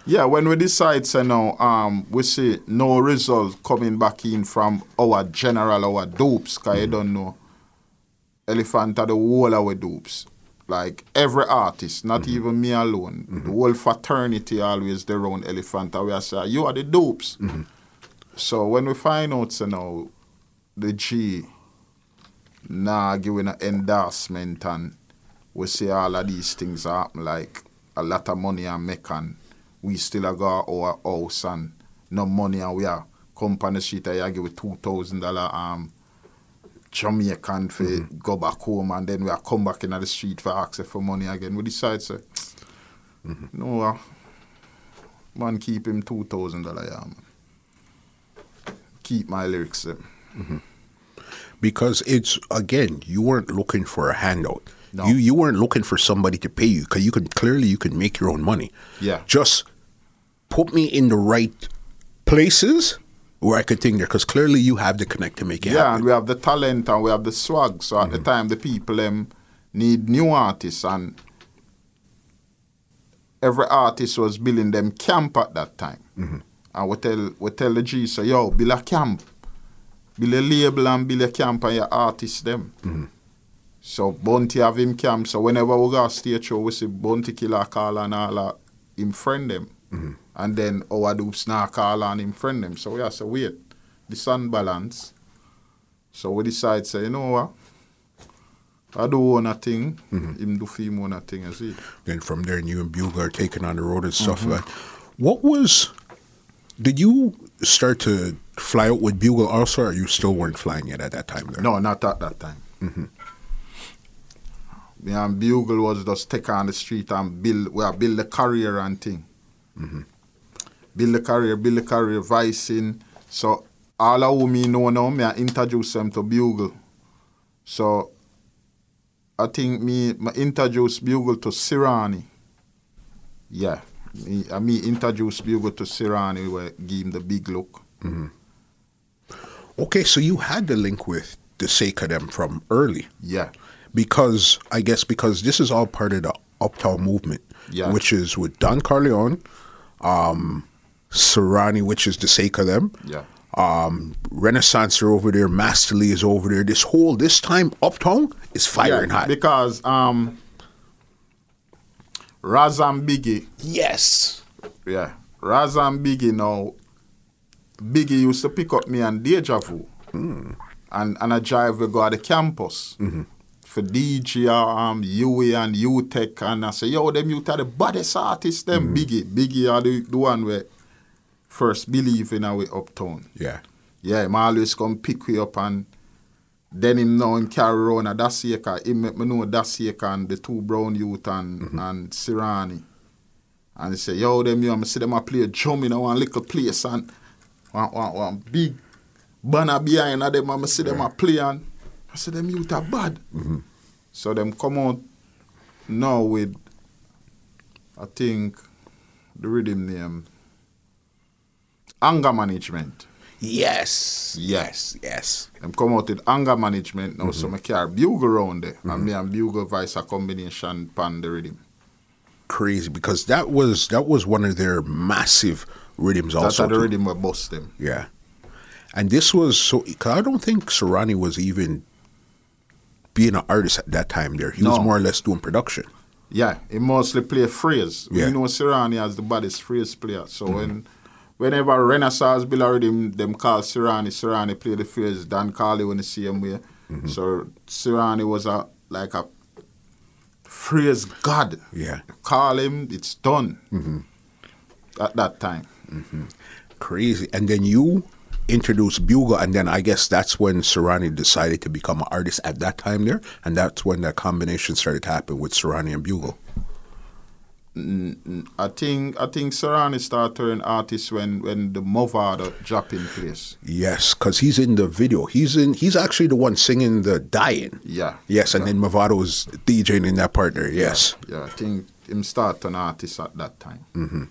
Yeah, when we decide, say now, um, we see no result coming back in from our general, our dupes, because you don't know. Elephant are the whole our dupes. Like every artist, not mm-hmm. even me alone. Mm-hmm. The whole fraternity always their own Elephant. and We say, you are the dupes. Mm-hmm. So when we find out, say now, the G nah giving an endorsement and we see all of these things happen like a lot of money and make and we still a go our house and no money and we are come on the street and you give two thousand dollar um Jamaican for mm-hmm. go back home and then we are come back in the street for access for money again. We decide say mm-hmm. no uh, man keep him two thousand dollar yeah man. Keep my lyrics them. Mm-hmm. because it's again you weren't looking for a handout No. you you weren't looking for somebody to pay you because you can clearly you can make your own money Yeah. just put me in the right places where i could think there because clearly you have the connect to make it Yeah, and we have the talent and we have the swag. So at the mm-hmm. time, the people um, need new artists, and every artist was building them camp at that time. Mm-hmm. And we tell we tell the G, so yo, build a camp, build a label and build a camp, and your artists them. Mm-hmm. So Bounty have him camp. So whenever we go to stage show, we see Bounty Killer call and all that, him friend them. And then our dupes now call and him friend them. So we have to wait. The sun balance. So we decide, say, you know what? I do one a thing, him do film one thing, you see. Then from there, you and Bugle are taking on the road and stuff Mm-hmm. like that. What was, did you start to fly out with Bugle also, or you still weren't flying yet at that time there? No, not at that time. Me and Bugle was just take on the street and build, well, build a career and thing. Build a career, build a career, vicing. So all of who me know now, me I introduce them to Bugle. So I think me, me introduce Bugle to Serani. Yeah. Me, I me introduce Bugle to Serani where give him the big look. Okay, so you had the link with the sake of them from early. Yeah. because I guess because this is all part of the Uptown movement, Yeah. which is with Don Corleon, um, Serani, which is the sake of them. Yeah. Um, Renaissance are over there, Masterly is over there. This whole this time Uptown is firing hot. Because um Raz Biggie, yes. yeah. Raz and Biggie now Biggie used to pick up me and Deja Vu. And and I drive we go to the campus. For DJ, um, Huey and U-Tech and I say, yo, them you are the baddest artists, them Biggie. Biggie are the, the one where first believe in our uptown. Yeah. Yeah, him always come pick me up and then him now him carry around a Daseca. Him make me know Daseca and the two brown youth and, mm-hmm. and Serani. And he say, yo, them you, I'm see them a play a drum in a one little place and one, one, one big banner behind them and I see them a play and I say them youth are bad. Mm-hmm. So them come out now with I think the rhythm name anger management. Yes. Yes. Yes. Them come out with anger management now, so mm-hmm. I carry bugle around there. And me mm-hmm. and bugle vice a combination pan the rhythm. Crazy because that was that was one of their massive rhythms That's also. how the rhythm will bust them. Yeah. And this was so, cause I don't think Serani was even being an artist at that time there. He was more or less doing production. Yeah, he mostly play phrase. Yeah. You know Serani as the baddest phrase player. So mm-hmm. when whenever Renaissance Bill or them, them call Serani, Serani play the phrase, Dan Carly when the same way. So Serani was a like a phrase god. Yeah. Call him, it's done. Mm-hmm. At that time. Mm-hmm. Crazy. And then you introduced Bugle, and then I guess that's when Serani decided to become an artist at that time there. And that's when that combination started to happen with Serani and Bugle. I think I think Serani started turning artist when when the Mavado drop in place. Yes, because he's in the video. He's in. He's actually the one singing the dying. Yeah. Yes, and Yeah. then Mavado is DJing in that partner. Yes. Yeah, I think him start an artist at that time. Mm-hmm.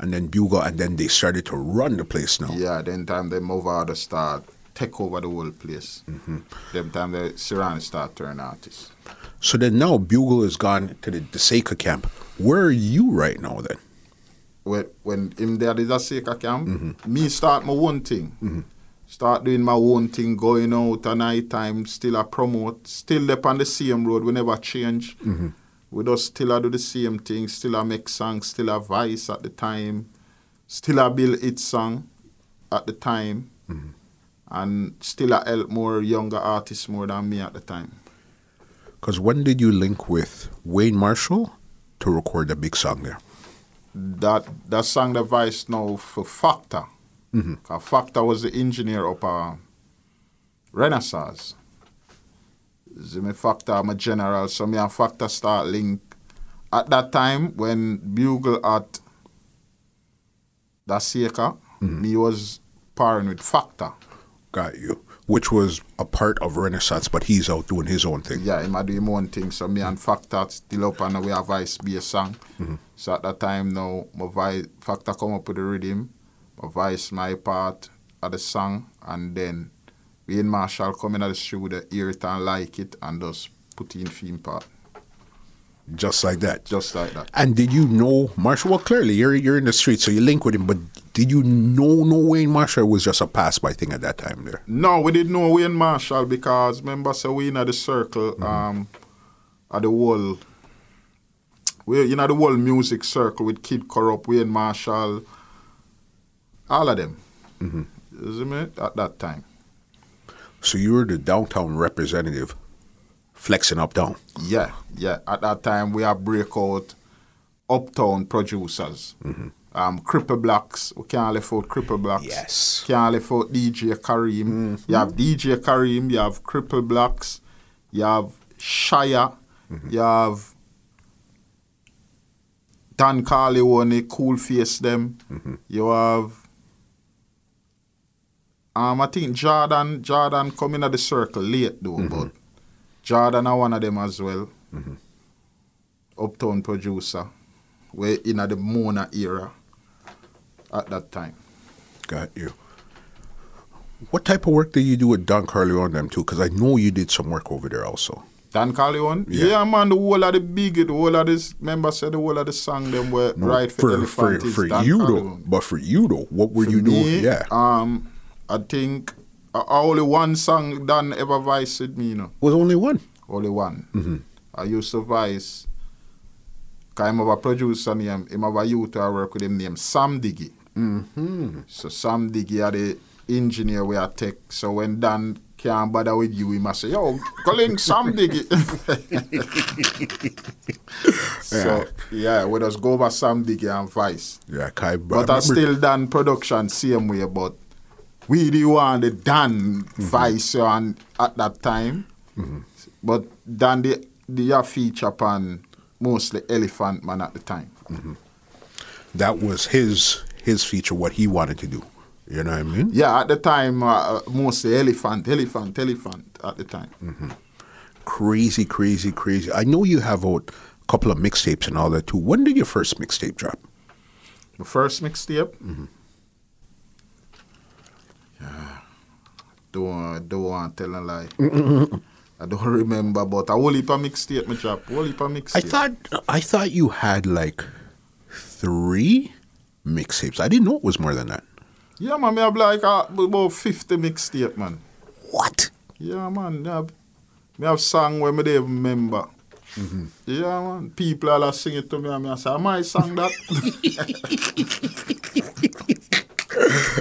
And then Bugle, and then they started to run the place now. Yeah, then time the Mavado start take over the whole place. Mm-hmm. Then time the Serani start turn artist. So then now Bugle has gone to the Daseca camp. Where are you right now then? When when him there is a Seika camp, mm-hmm. me start my own thing. Mm-hmm. Start doing my own thing, going out at night time, still I promote, still up on the same road, we never change. Mm-hmm. We just still I do the same thing, still I make songs, still I vice at the time, still I build it song at the time, and still I help more younger artists more than me at the time. Because when did you link with Wayne Marshall to record the big song there? that that song the voice now for Factor. Cause mm-hmm. uh, Factor was the engineer of uh, Renaissance. So me Factor, I'm a general, so me and Factor start link. At that time, when Bugle at the Seika, mm-hmm. me was pairing with Factor. Got you. Which was a part of Renaissance, but he's out doing his own thing. Yeah, him a do him own thing. So me and mm. Factor still up and we have vice be a song. Mm-hmm. So at that time now, my vice Factor come up with the rhythm, my vice my part of the song, and then we and Marshall come in at the studio, hear it and like it, and just put in theme part, Just like that. just like that. And did you know Marshall? Well, clearly you're you're in the street, so you link with him. But Did you know no Wayne Marshall was just a pass by thing at that time there? No, we didn't know Wayne Marshall because remember so we in the circle Mm-hmm. um at the whole we you know the whole music circle with Kid Kurrupt, Wayne Marshall, all of them. Mm-hmm. See me? At that time. So you were the downtown representative, flexing uptown. Yeah, yeah. At that time, we have breakout uptown producers. Um, Cripple Blacks. We can't leave out Cripple Blacks. Yes. Can't leave out DJ Kareem. You have DJ Kareem. You have Cripple Blacks. You have Shia. Mm-hmm. You have Don Corleon, Cool Face them. Mm-hmm. You have um, I think Jordan Jordan coming at the circle late though, mm-hmm. but Jordan are one of them as well. Uptown producer. We're in the Mona era at that time. Got you. What type of work did you do with Don Corleon them too? Because I know you did some work over there also. Don Corleon? Yeah. Yeah. man, the whole of the big, the whole of this, remember said the whole of the song them were right for, for for, for you though, but for you though, what were you doing? Yeah, Um, I think uh, only one song Dan ever vice with me, you know. was only one. Only one. Mm-hmm. I used to vice. Cause I'm a producer name. I'm a youth I work with him named Sam Diggy. Mm-hmm. So Sam Diggy are the engineer we are tech. So when Dan can't bother with you, he must say, yo, calling Sam Diggy. so yeah, we just go over Sam Diggy and vice. Yeah, Kai. But I still done production same way, but we the one the done mm-hmm. vice and at that time. Mm-hmm. But then the the feature upon mostly Elephant Man at the time. Mm-hmm. that was his his feature, what he wanted to do. You know what I mean? Yeah, at the time uh, uh mostly Elephant, Elephant, Elephant at the time. Mm-hmm. Crazy, crazy, crazy. I know you have out a couple of mixtapes and all that too. When did your first mixtape drop? The first mixtape. Mm-hmm. Yeah, don't don't want to tell a lie. I don't remember, but a whole heap of mixtape me drop. Whole heap of mixtape. I thought I thought you had like three mixtapes. I didn't know it was more than that. Yeah, man, I have like uh, about 50 mixtape, man. What? Yeah, man, me have, me have song where me don't remember. Yeah, man, people all sing it to me and me I say, am I song that?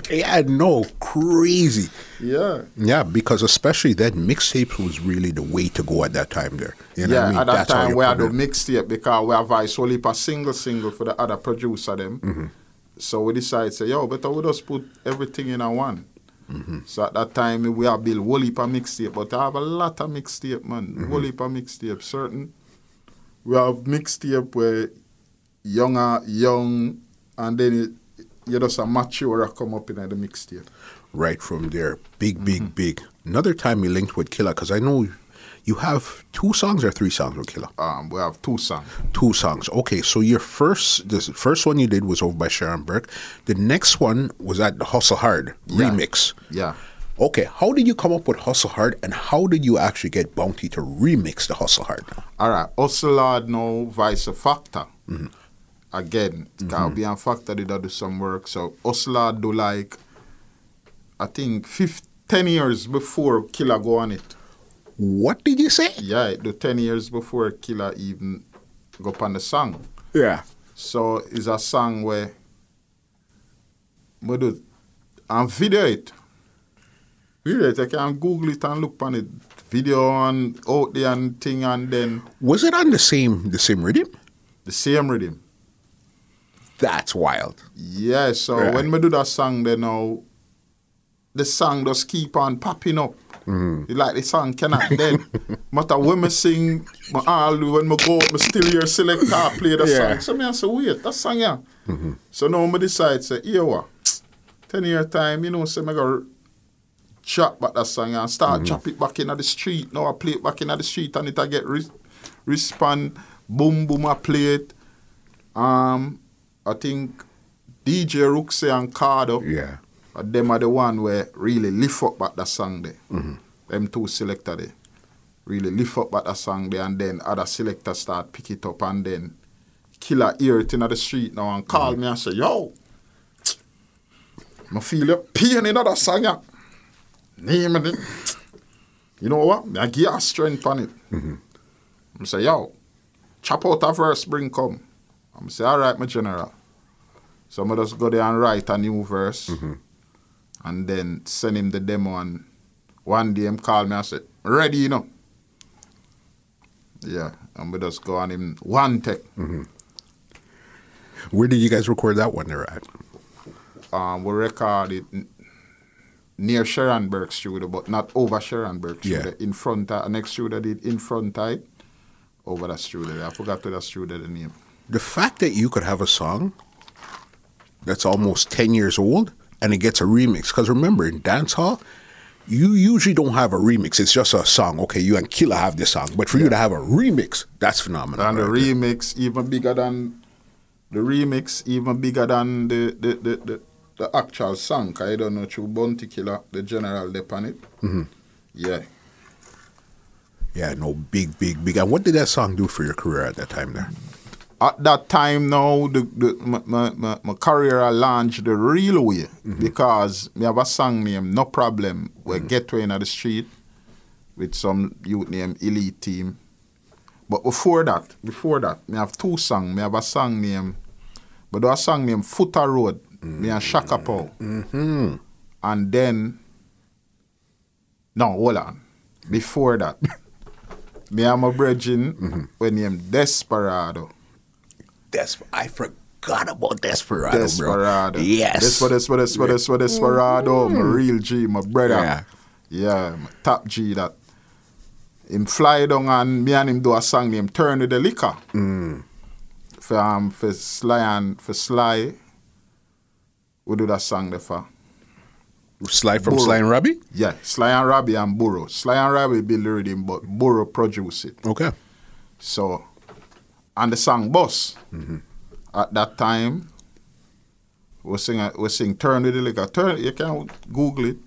Yeah, no, crazy. yeah. Yeah, because especially then mixtapes was really the way to go at that time there. You know yeah, I mean? at that That's time we had the mixtape because we have a whole heap of single single for the other producer them. Mm-hmm. So we decided say, yo, better we just put everything in a one. Mm-hmm. So at that time we have built whole heap of mixtape, but I have a lot of mixtape, man. Mm-hmm. Whole heap of mixtape. Certain we have mixtape where younger, young, and then it, you just a mature come up in the mixtape. right from there. Big, big, Mm-hmm. big. Another time you linked with Killer, because I know you have two songs or three songs with Killer. Um, we have two songs. Two songs. Okay, so your first, the first one you did was over by Sharon Burke. The next one was at the Hustle Hard Yeah. remix. Yeah. Okay, how did you come up with Hustle Hard, and how did you actually get Bounty to remix the Hustle Hard? All right, Hustle Hard no vice factor. Again, mm be a factor did do some work. So Hustle Hard do like, I think, 15, 10 years before Killer go on it. What did you say? Yeah, do 10 years before Killer even go on the song. Yeah. So it's a song where we do and video it. Video it. I can Google it and look on it. Video and out there and thing and then Was it on the same the same rhythm? the same rhythm. That's wild. Yeah, so Yeah. when we do that song, then now the song just keep on popping up. Mm-hmm. It's Like the song cannot dead. Matter when me sing, my all when me go, me still hear selector play the Yeah. song. So me I say, wait, that song yeah. Mm-hmm. So now me decide say, here what, ten year time, you know, say me go chop back that song and start mm-hmm. chop it back in the street. Now I play it back in the street and it I get re- respond, boom boom I play it. Um, I think DJ Rooksy and Cardo, Yeah. Them are the one where really lift up at that song there. Mm-hmm. Them two selector there. Really lift up at that song there and then other selectors start pick it up and then killer hear it in the street now and call mm-hmm. me and say, yo, I feel it pain in that song. Yeah. Name it. You know what? I give her strength on it. Mm-hmm. I say, yo, chop out a verse, bring come. I say, all right, my general. So I just go there and write a new verse and then send him the demo and one day him call me and say, ready, you know. Yeah, and we just go on him one take. Where did you guys record that one there at? Um, we record it near Sharon Burke Studio, but not over Sharon Burke Yeah. Studio. In front of, next studio did in front of over the studio. I forgot to the studio the name. The fact that you could have a song that's almost 10 years old and it gets a remix. Because remember, in dancehall, you usually don't have a remix. It's just a song. Okay, you and Killer have this song. But for you to have a remix, that's phenomenal. And the right there. remix even bigger than the remix even bigger than the the, the, the, the actual song. I don't know through Bounty Killer, the general dep on it. Mm-hmm. Yeah. Yeah, no, big, big, big. And what did that song do for your career at that time there? At that time now, the, the my, my, my, career I launched the real way mm-hmm. because me have a song named No Problem where get way in the street with some youth named Elite Team. But before that, before that, me have two songs. Me have a song named, but there a song named Footer Road. Me and Shaka mm-hmm. Paul. Mm-hmm. And then, no, hold on. Before that, me and my brethren mm-hmm. were named Desperado. Des- I forgot about Desperado, bro. Desperado. Yes. Desperado, Desperado, Desperado, Desperado, Desperado. My real G, my brother. Yeah. Yeah, my top G that. Him fly down and me and him do a song named Turn to the Liquor. Mm. For, um, for Sly and for Sly. We do that song there for. Sly from Burro. Sly and Robbie? Yeah, Sly and Robbie and Burro. Sly and Robbie build the rhythm, but Burro produce it. Okay. So, and the song Boss, mm-hmm. at that time, we sing, we sing Turn to the Liquor. Turn, you can Google it.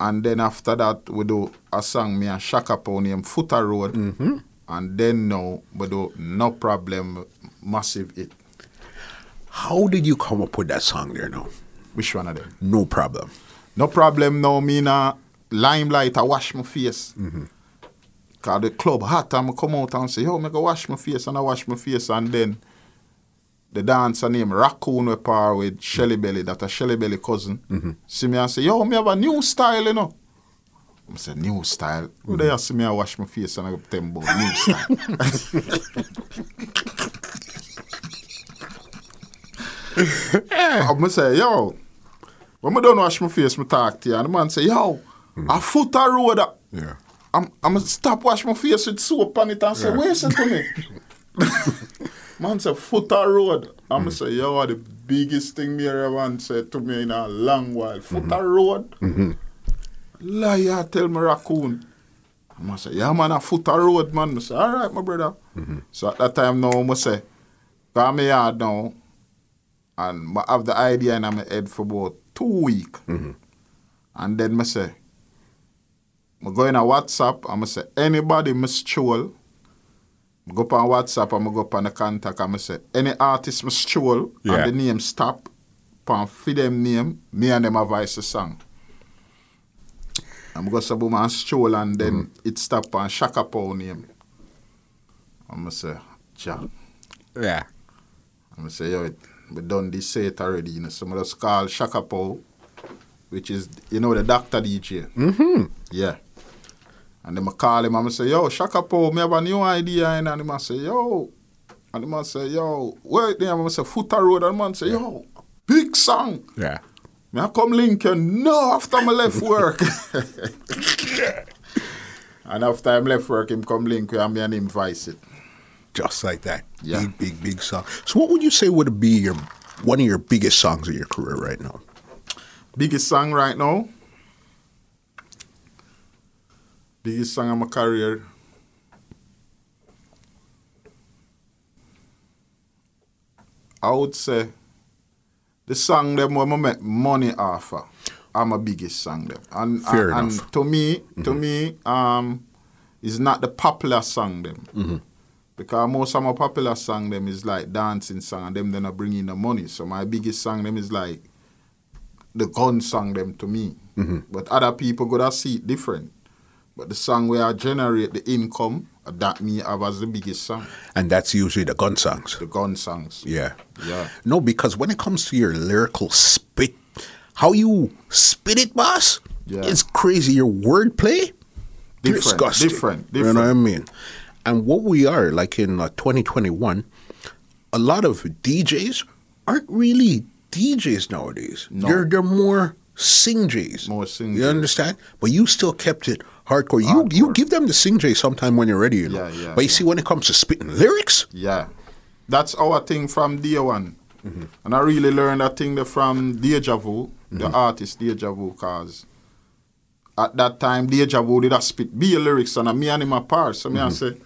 And then after that, we do a song, me and Shaka Pow named Footer Road. Mm-hmm. And then now, we do No Problem, Massive It. How did you come up with that song there now? Which one of them? No problem. No problem now, me na limelight, I wash my face. Mm-hmm. Cause the club hot, and I come out and say, yo, me go wash my face, and I wash my face, and then the dancer named Raccoon we par with Shelly Belly, that a Shelly Belly cousin. Mm-hmm. See me and say, yo, me have a new style, you know. I say, new style? Who they mm-hmm. see me I wash my face and I go tell about new style? I say, yo, when I don't wash my face, I talk to you. And the man say, yo, mm-hmm. a foot a road. a- Yeah. I'm, I'm gonna stop wash my face with soap on it and say, Yeah. it to me? man say, foot a road. I'm gonna mm-hmm. say, yo, the biggest thing me ever said to me in a long while. Foot a mm-hmm. road? Mm-hmm. Liar, tell me raccoon. I'm gonna say, yeah, man, a foot a road, man. I say, all right, my brother. So at that time now, I say, come me yard now, and I have the idea in my head for about two weeks. And then I say, I go in a WhatsApp and I say, anybody miss troll, I go on WhatsApp and I go on the contact and I say, any artist miss troll Yeah. and the name stop, pan for them name, me and them voice a song. I'm go say boom and stroll and then it stop on Shaka Pow name. I'm going to say, ja. Yeah. I'm going to say, yo, it, we done this set already, you know. So I just call Shaka Pow, which is, you know, the doctor DJ. Mm-hmm. Yeah. And then I call him and I say, yo, Shaka Pow, me have a new idea. And then I say, yo. And the man say, yo, where there? I say, Footer Road. And the man say, yo, big song. Yeah. Me I come link you no after my left work. and after I'm left work, him come link you and me and him vice it. Just like that. Yeah. Big, big, big song. So what would you say would be your one of your biggest songs of your career right now? Biggest song right now. Biggest song of my career. I would say the song them when I make money off of, I'm a biggest song them. And, Fair and, enough. and to me, to me, um, is not the popular song them. Because most of my popular song them is like dancing song and them then I bring in the money. So my biggest song them is like the gun song them to me. Mm-hmm. But other people gonna see it different. But the song where I generate the income, that me have as the biggest song. And that's usually the gun songs. The gun songs. Yeah. Yeah. No, because when it comes to your lyrical spit, how you spit it, boss, Yeah. it's crazy. Your wordplay, Different, disgusting. different, You know what I mean? And what we are, like in uh, 2021, a lot of DJs aren't really DJs nowadays. No. They're, they're more sing Js. More sing You understand? But you still kept it hardcore. You you give them the sing J sometime when you're ready, you know. Yeah, yeah, but you yeah. see, when it comes to spitting lyrics, Yeah. That's our thing from day one. Mm-hmm. And I really learned that thing from Deja Vu, the Mm-hmm. artist Deja Vu, because at that time, Deja Vu did a spit be a lyrics and me and him apart. So me I Mm-hmm. say,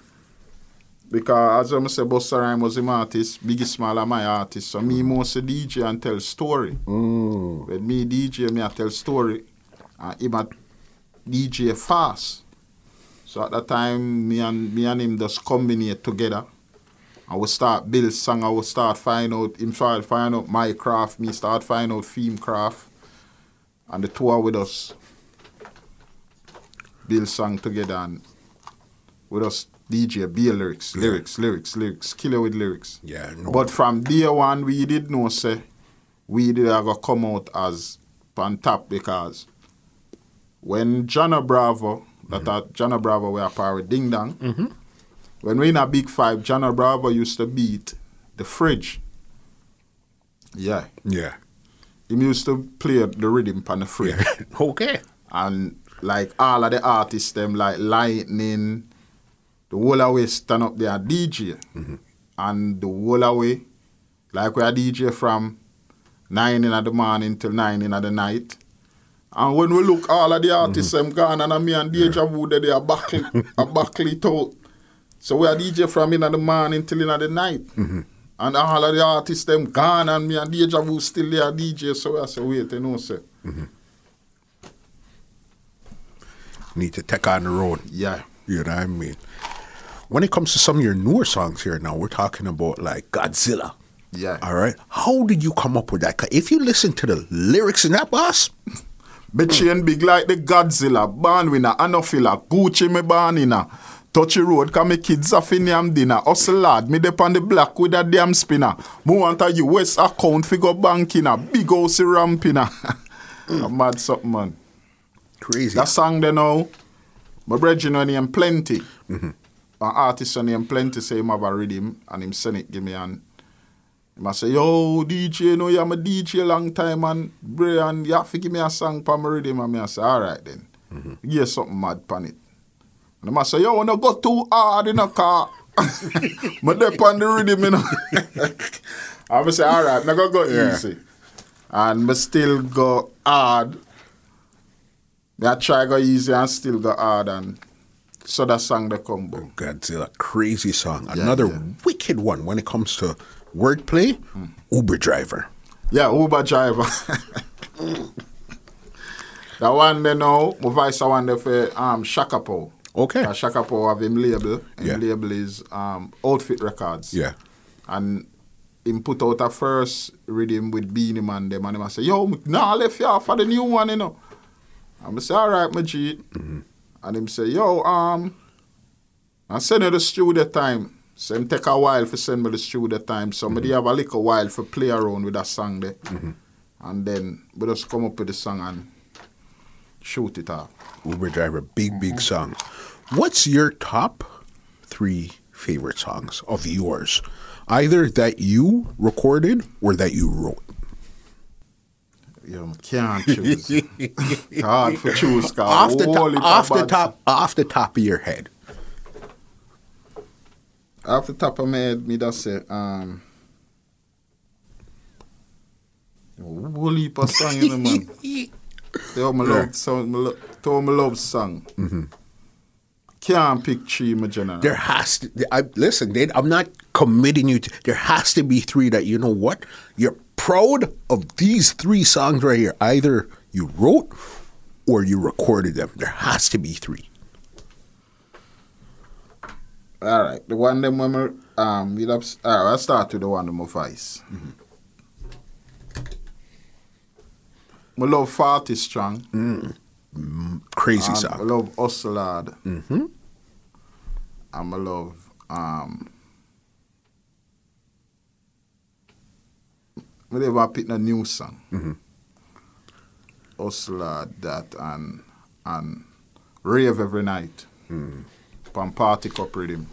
because as I'm say, Busta Rhymes was him artist, Biggie Small are my artist. So me mm. most a DJ and tell story. Mm. When me DJ, me I tell story. And him a DJ fast. So at that time, me and me and him just combine together. I would start build song. I will start find out him start find out my craft. Me start find out theme craft, and the two are with us build song together and with us DJ be lyrics, lyrics, lyrics, lyrics, killer with lyrics. Yeah, no. But from day one, we did know say we did have to come out as on top because when Jana Bravo, that mm-hmm. are Jana Bravo were a part with Ding Dong, mm-hmm. when we in a big five, Jana Bravo used to beat the fridge. Yeah. yeah, He used to play the rhythm on the fridge. yeah, okay, And like all of the artists, them like Lightning, the whole away stand up there DJ. And the whole away, like we are DJ from 9 in the morning till 9 in the night. And when we look, all of the artists them gone and me and Deja Vu they are buckle, are buckle it out. So we are DJ from in the morning till in the night. Mm-hmm. And all of the artists them gone and me and Deja Vu still there DJ. So I say, wait, you know, say. Mm-hmm. need to take on the road. Yeah. You know what I mean? When it comes to some of your newer songs here now, we're talking about like Godzilla. Yeah. All right. How did you come up with that? 'Cause If you listen to the lyrics in that, boss, Me chain big like the Godzilla, born winner, Anofila, Gucci me born inna. Touchy road, cause me kids a fin yam dinner. Hustle lad, me dep on the block with a damn spinner. Me want a US account figure bank inna. Big house ramp inna. A mad something man. crazy. That song they know, my brethren name Plenty. Mm-hmm. An artist name Plenty say him have a rhythm and him send it give me and him a say, yo, DJ, you know am a DJ long time and Brian, you have to give me a song for my rhythm and me I say, alright then. Mm-hmm. Give you something mad pan it. And him a say, yo, I no go too hard in a car. Me dep on the rhythm, you know. I say, alright, me go go Yeah. easy. And me still go hard. Me I try go easy and still go hard and so that song they come boom. Godzilla, crazy song. Yeah, Another yeah. Wicked one when it comes to wordplay. Uber driver. Yeah, Uber driver. that one they know, my voice I one there for um Shaka Pow. Okay. Uh, Shaka Pow have him label. Him Yeah. label is um Outfit Records. Yeah. And him put out a first rhythm with Beenie Man them and him a say, yo, me nah left you for the new one, you know. And I say, alright, my G. And him say, yo, um, I send you the studio time. So him take a while for send me the studio time. So me dey have a little while for play around with that song there. And then we just come up with the song and shoot it off. Uber driver, big, Mm-hmm. big song. What's your top three favorite songs of yours? Either that you recorded or that you wrote. You can't choose. Hard for choose. 'cause Off the top, off the top, off the top of your head. Off the top of my head, me just say, um, whole heap of song, you know, man. Yo, my love song, my lo- to my love song. Can't pick three, my general. There has to. I, listen, Dave, I'm not committing you to. There has to be three that you know what you're proud of. These three songs right here. Either you wrote or you recorded them. There has to be three. All right, the one them when um, we have, all right, I'll start with the one with my voice. I love Forty Strong. Crazy and I song. love Hustle Hard. Mm-hmm. And I love um I never pick a new song. Mm-hmm. That and and Rave Every Night. Mm. Party Cup Rhythm.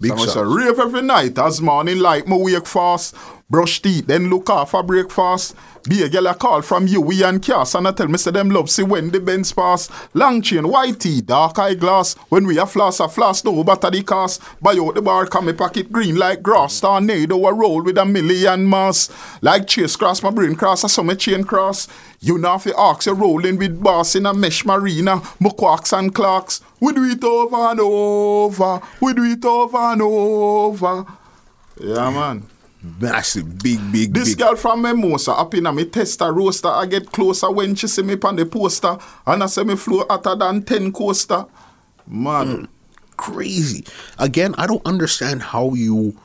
Big so I rave every night as morning light. Me wake fast, brush teeth, then look off for breakfast. Be a girl a call from you, we and Cass, and I tell me say them love see when the Benz pass. Long chain, white tee, dark eye glass. When we a floss, a floss, no butter the cast. Buy out the bar, come a pocket green like grass. Tornado a roll with a million mass. Like chase cross my brain cross, saw me chain cross. You know you ask, you rolling with boss in a mesh marina, muquaks and clocks. We do it over and over. We do it over and over. Yeah, man. Massive, big, big, This big. girl from Mimosa up in a me tester roaster. I get closer when she see me on the poster. And I say me flow hotter than 10 coaster. Man. Mm. crazy. Again, I don't understand how you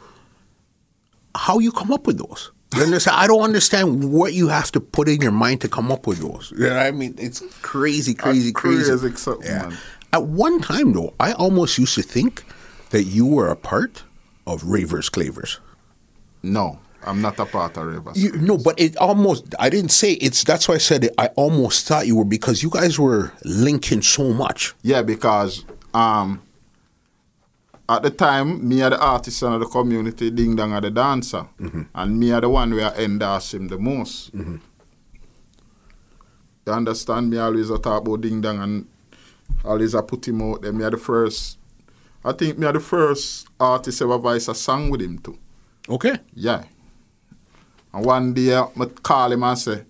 how you come up with those. You understand? I don't understand what you have to put in your mind to come up with those. You know I mean? It's crazy, crazy, crazy. crazy man. At one time, though, I almost used to think that you were a part of Ravers Clavers. No, I'm not a part of Rivers. You, no, but it almost, I didn't say it's, that's why I said it, I almost thought you were because you guys were linking so much. Yeah, because um, at the time, me are the artist in the community, Ding Dong are the dancer. And me are the one where I endorse him the most. You understand? Me always a talk about Ding Dong and always I put him out there. Me are the first, I think me are the first artist ever voice a song with him too. Okay. Yeah. And one day I uh, call him and say,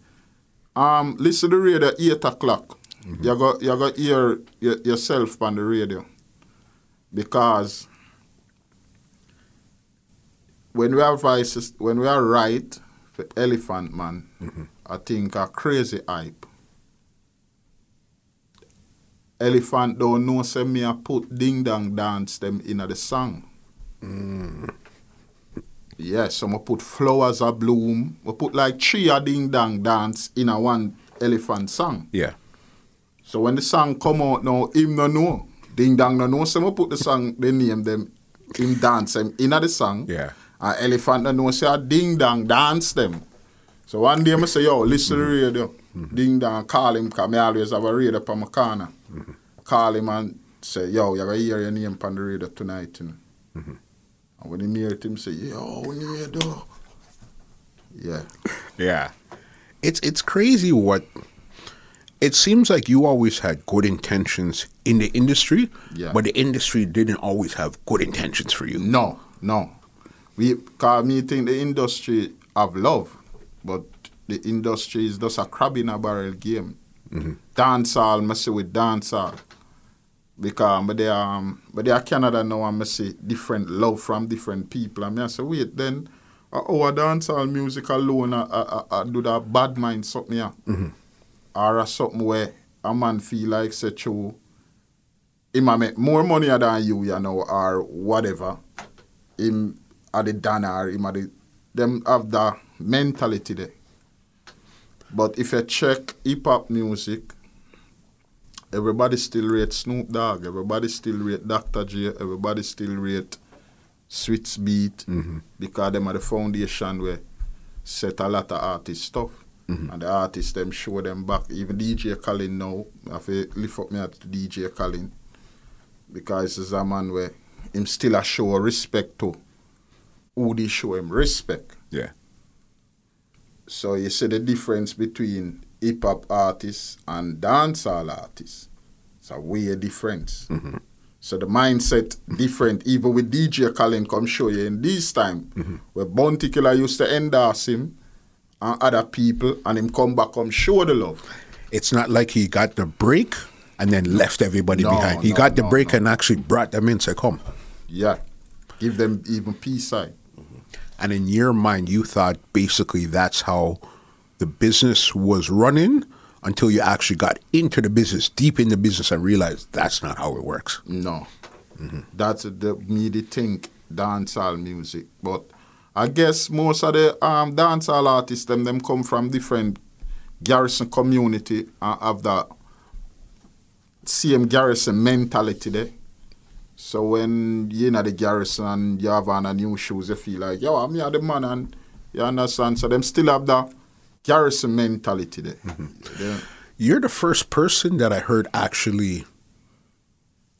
um, listen to the radio 8 o'clock. Mm-hmm. You got you got hear y- yourself on the radio. Because when we are voices when we are right for elephant man, mm-hmm. I think a crazy hype. Elephant don't know say me I put ding dong dance them in the song. Mm. Yes, so I put flowers a bloom. We put like three a ding dang dance in a one elephant song. Yeah. So when the song come out now, him no know. Ding dang no know. So I put the song, they name them, him dance them in the song. Yeah. And elephant no know say a ding dang dance them. So one day I say, yo, listen to the radio. Mm-hmm. Ding dang, call him, because I always have a radio up on my corner. Mm-hmm. Call him and say, yo, you're going to hear your name on the radio tonight. You know? And when he hear it, him say, yo, we need though. Yeah. Yeah. It's it's crazy what it seems like you always had good intentions in the industry, Yeah. but the industry didn't always have good intentions for you. No, no. We cause me think the industry have love, but the industry is just a crab in a barrel game. Mm-hmm. Dancehall, me say with dancehall. Because but they um but they are Canada now and me see different love from different people. I mean I say, wait, then uh, our dancehall music alone uh, uh, uh, do that bad mind something yeah. Or uh, something where a man feel like say true him a make more money than you, you know, or whatever. Him at the danner, him at the them have the mentality there. But if you check hip hop music, everybody still rate Snoop Dogg, everybody still rate Dr. Dre, everybody still rate Swizz Beatz mm-hmm. because them are the foundation where set a lot of artist stuff. Mm-hmm. And the artists them show them back. Even DJ Khaled now, I to lift up me at DJ Khaled because he's a man where him still a show respect to who they show him respect. Yeah. So you see the difference between hip hop artists and dancehall artists. It's a way difference. Mm-hmm. So the mindset different. Even with DJ Khaled come show you in this time, mm-hmm. where Bounty Killer used to endorse him and other people, and him come back come show the love. It's not like he got the break and then left everybody No, behind. He no, got the no, break and actually brought them in say, come. Yeah, give them even peace sign. And in your mind, you thought basically that's how the business was running until you actually got into the business, deep in the business, and realized that's not how it works. No. That's the me the think dancehall music. But I guess most of the um, dancehall artists them them come from different garrison community and have that same garrison mentality there. So when you in the garrison and you have on a new shoes, you feel like, yo, I'm here the man and you understand. So them still have that garrison mentality there. Yeah. You're the first person that I heard actually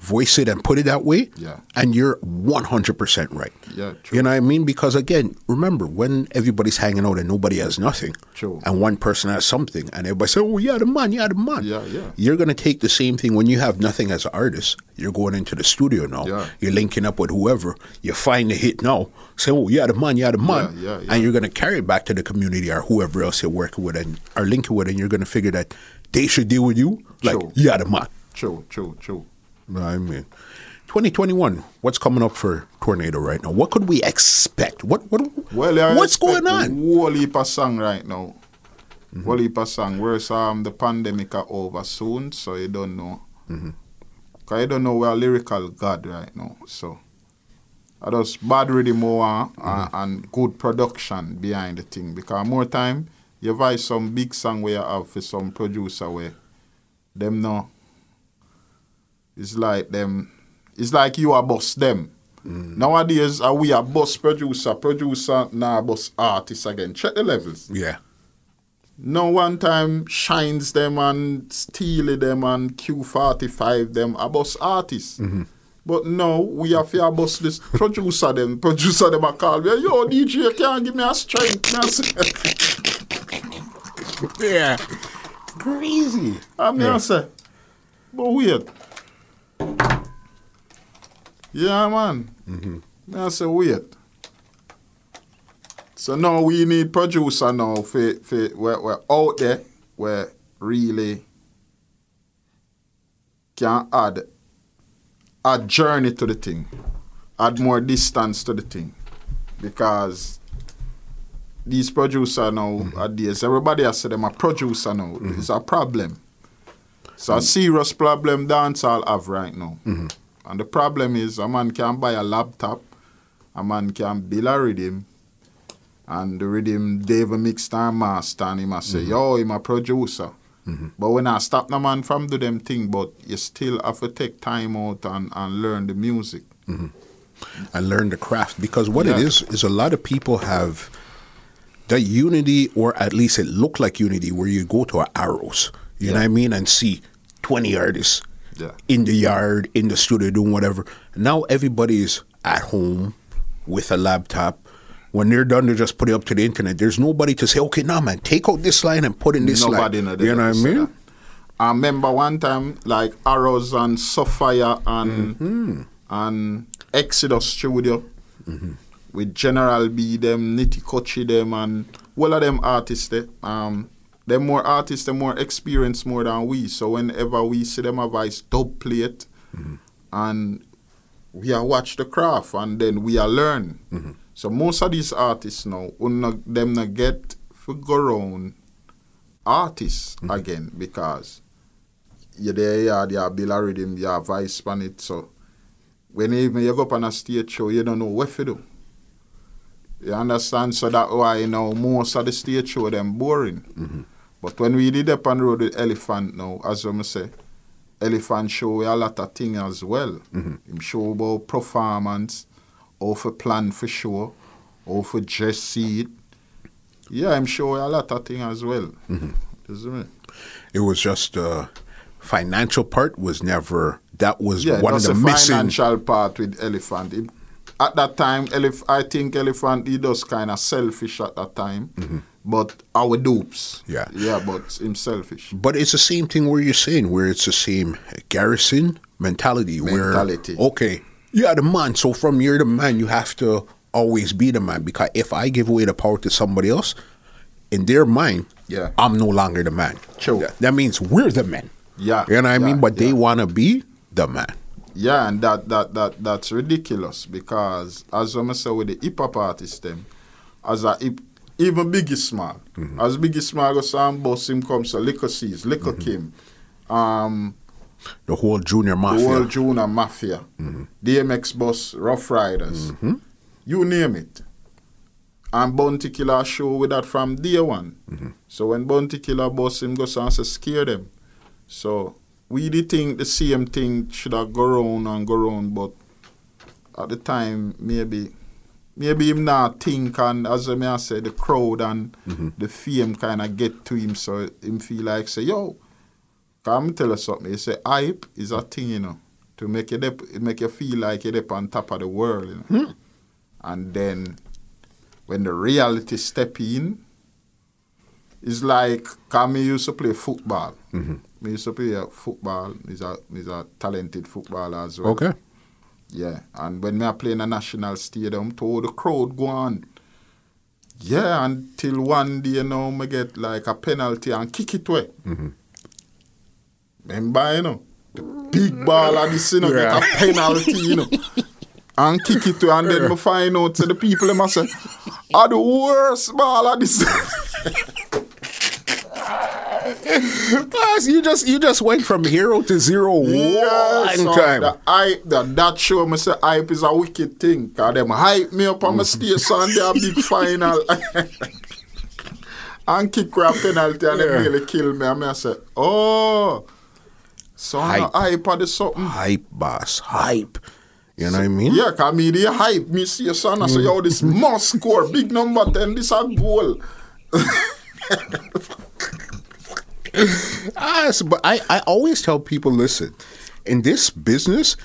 voice it and put it that way. Yeah. And you're 100% right. Yeah, true. You know what I mean? Because again, remember when everybody's hanging out and nobody has nothing, True. and one person has something, and everybody say, "Oh, yeah, the man, yeah, the man." Yeah, yeah. You're gonna take the same thing when you have nothing as an artist. You're going into the studio now. Yeah. You're linking up with whoever. You find the hit now. Say, "Oh, yeah, the man, yeah, the man," Yeah, yeah, yeah. and you're gonna carry it back to the community or whoever else you're working with and are linking with, and you're gonna figure that they should deal with you like, True. "Yeah, the man." True, true, true. I mean, 2021. What's coming up for Tornado right now? What could we expect? What what Well, what's going on? Whole heap of song right now. Whole heap of song. Whereas um, the pandemic are over soon, so you don't know. Cause you don't know we're lyrical god right now. So I just bad rhythm more uh, and good production behind the thing. Because more time you voice some big song where you have for some producer where them know. It's like them. It's like you are boss them. Nowadays, uh, we are boss producer, producer, now boss artist again. Check the levels. Yeah. No one time shines them and steal them and Q45 them a boss artists. But no, we have to boss this producer them. Producer them a call me, yo DJ can't give me a strength. Me a Yeah. Crazy. I mean, I say, but wait. Yeah, man. Mm-hmm. Me I say, wait. So now we need producer now for, for we're, we're out there where really can add a journey to the thing, add more distance to the thing. Because these producer now mm-hmm. nowadays, everybody has said them a producer now. Mm-hmm. It's a problem. It's a mm. serious problem dancehall have right now. Mm-hmm. And the problem is a man can buy a laptop, a man can build a rhythm, and the rhythm Dave mixed and master and him a say, mm-hmm. yo, him a producer. Mm-hmm. But when I stop the man from do them thing, but you still have to take time out and, and learn the music. and learn the craft because what it Yeah. is is a lot of people have that unity or at least it looked like unity where you go to a arrows you know what i mean and see 20 artists Yeah. in the yard in the studio doing whatever now everybody's at home with a laptop when they're done they just put it up to the internet there's nobody to say okay now man take out this line and put in this Nobody line know you know what i mean that. I remember one time like Arrows and Sophia and Mm-hmm. and Exodus Studio with General B them, Nitty Kutchie them and all of them artists there. Um them more artists, them more experienced more than we. So whenever we see them a voice dub play it mm-hmm. and we are watch the craft and then we are learn. Mm-hmm. So most of these artists now, unna, them not get for go round artists mm-hmm. again because you're there, yeah, they are Bill rhythm, you have voice span it. So when even you go up on a stage show, you don't know what to do. You understand? So that why you know most of the stage show them boring. Mm-hmm. But when we did up on the road with Elephant now, as I say, Elephant show a lot of things as well. Mm-hmm. Him show about performance, how for plan for show, how for dress see it. Yeah, I'm sure a lot of things as well. Mm-hmm. Me? it was just uh financial part was never that was Yeah, one of the missing financial part with Elephant. It- at that time, Elef- I think Elephant he does kind of selfish at that time, mm-hmm. but our dupes. Yeah. yeah, but him selfish. But it's the same thing where you're saying, where it's the same garrison mentality. Mentality. Where, okay, you're the man. So from you're the man, you have to always be the man. Because if I give away the power to somebody else, in their mind, Yeah. I'm no longer the man. True. That, that means we're the men. Yeah, You know what I mean? yeah, But they want to be the man. Yeah, and that that that that's ridiculous because as I say with the hip hop artist them, as a hip, even Biggie Small, mm-hmm. as Biggie Small go some boss him comes to Liquor Seas, Liquor mm-hmm. Kim, um, The whole junior mafia, the whole Junior Mafia, mm-hmm. DMX Boss, Ruff Ryders, you name it. And Bounty Killer show with that from day one. So when Bounty Killer boss him go and say scare them. So we did think the same thing should have go round and go round, but at the time maybe maybe him not think and as I may say the crowd and mm-hmm. the fame kinda get to him so him feel like say, yo, come tell us something. He say hype is a thing, you know, to make you dep- make you feel like you're up on top of the world, you know. Hmm. And then when the reality step in, it's like me used to play football. Mm-hmm. Me used to play football. He's a he's a talented footballer as well. Okay. Yeah, and when me I play in a national stadium, to the crowd go on. Yeah, until one day, you know, me get like a penalty and kick it away. Mm-hmm. Remember, you know, the big ball of this, you know, Yeah. get a penalty, you know, and kick it away, and then me find out to the people, them say, are the worst ball of this. So you just you just went from hero to zero Yeah, one time. The hype, that, that show me say hype is a wicked thing. Cause them hype me up on my station mm. and they a big final. and kick a penalty and Yeah. they really kill me. And me I say, oh, so Hype. hype, hype or something. hype, boss, hype. You know what I mean? Yeah, cause me the hype. Me see your son, I say, yo, this mm. must score. Big number 10, this a goal. Ah, but I, I always tell people, listen, in this business,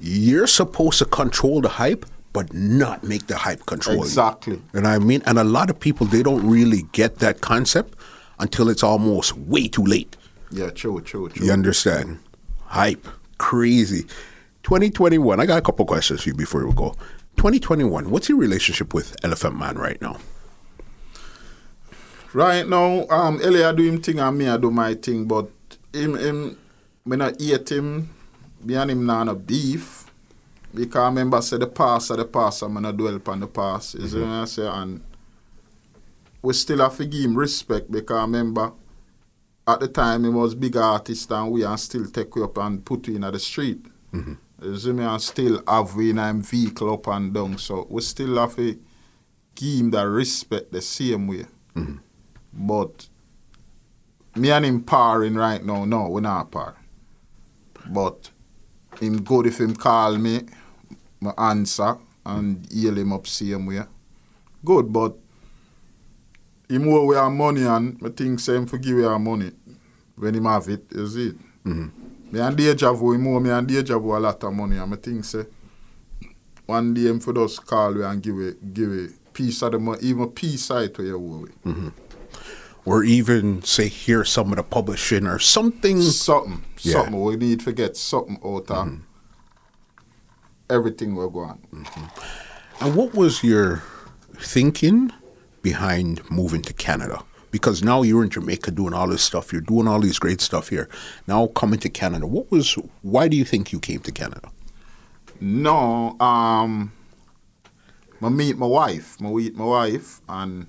you're supposed to control the hype, but not make the hype control you. Exactly. You know what I mean? And a lot of people, they don't really get that concept until it's almost way too late. Yeah, true, true, true. You understand? Hype. Crazy. 2021, I got a couple questions for you before we go. 2021, what's your relationship with Elephant Man right now? Right now, um, Elia do him thing and me I do my thing, but him, him, me not eat him, me and him not no beef. Because I remember say the past are the past, I'm gonna dwell upon the past. You see mm-hmm. what I say? And we still have to give him respect because I remember at the time he was big artist and we and still take you up and put you in at the street. Mm-hmm. You see me and still have we in him vehicle up and down. So we still have to give him that respect the same way. Mm-hmm. But me and him parring right now, no, we're not par. But him good if him call me, my answer and heal him up same way. Good, but him owe we our money and I think same for give we our money when him have it, is it? Mm-hmm. Me and Deja Vu, him owe me and Deja Vu a lot of money and I think say one day him for just call we and give it give it piece of the money, even piece side to you owe we. Mm-hmm. Or even say, hear some of the publishing or something. something, Yeah. something. We need to get something out of everything we're going. And what was your thinking behind moving to Canada? Because now you're in Jamaica doing all this stuff, you're doing all these great stuff here. Now coming to Canada, what was? Why do you think you came to Canada? No, um, I meet my wife. I meet my wife, and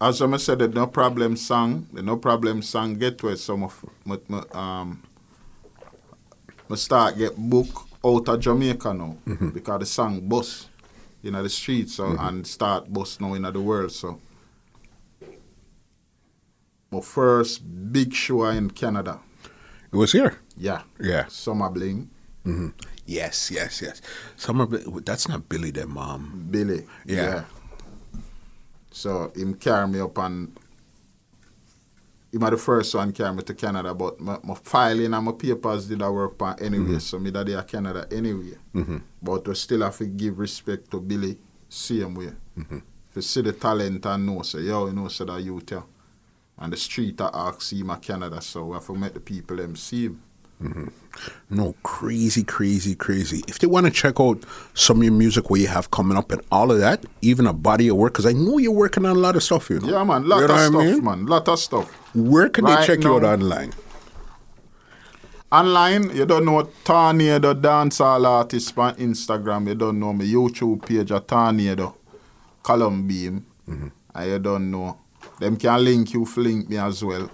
as I said, the no problem song, the no problem song get where some of my, my, um, I start get book out of Jamaica now mm-hmm. because the song bus in the streets so, mm-hmm. and start bus now in the world. So my first big show in Canada. It was here. Yeah. Yeah. Summer Bling. Mm-hmm. Yes, yes, yes. Summer, that's not Billy, their mom. Billy. Yeah. So him carry me up and him are the first one carry me to Canada, but my, my filing and my papers did I work on anyway, mm-hmm. so me that they are Canada anyway. Mm-hmm. But we still have to give respect to Billy same way. Mm-hmm. If you see the talent and know, say, yo, you know, say that youth here. And the street I ask him a Canada, so we have to make the people them see him. No, crazy, crazy, crazy. If they want to check out some of your music, what you have coming up and all of that, even a body of work, because I know you're working on a lot of stuff, you know. Yeah, man, lot You know of what I stuff, mean? man, lot of stuff. Where can they Right check you out online? Online, you don't know Tornado dancehall artist on Instagram. You don't know my YouTube page at Tornado Column Beam. Mm-hmm. And you don't know. Them can link you, link me as well.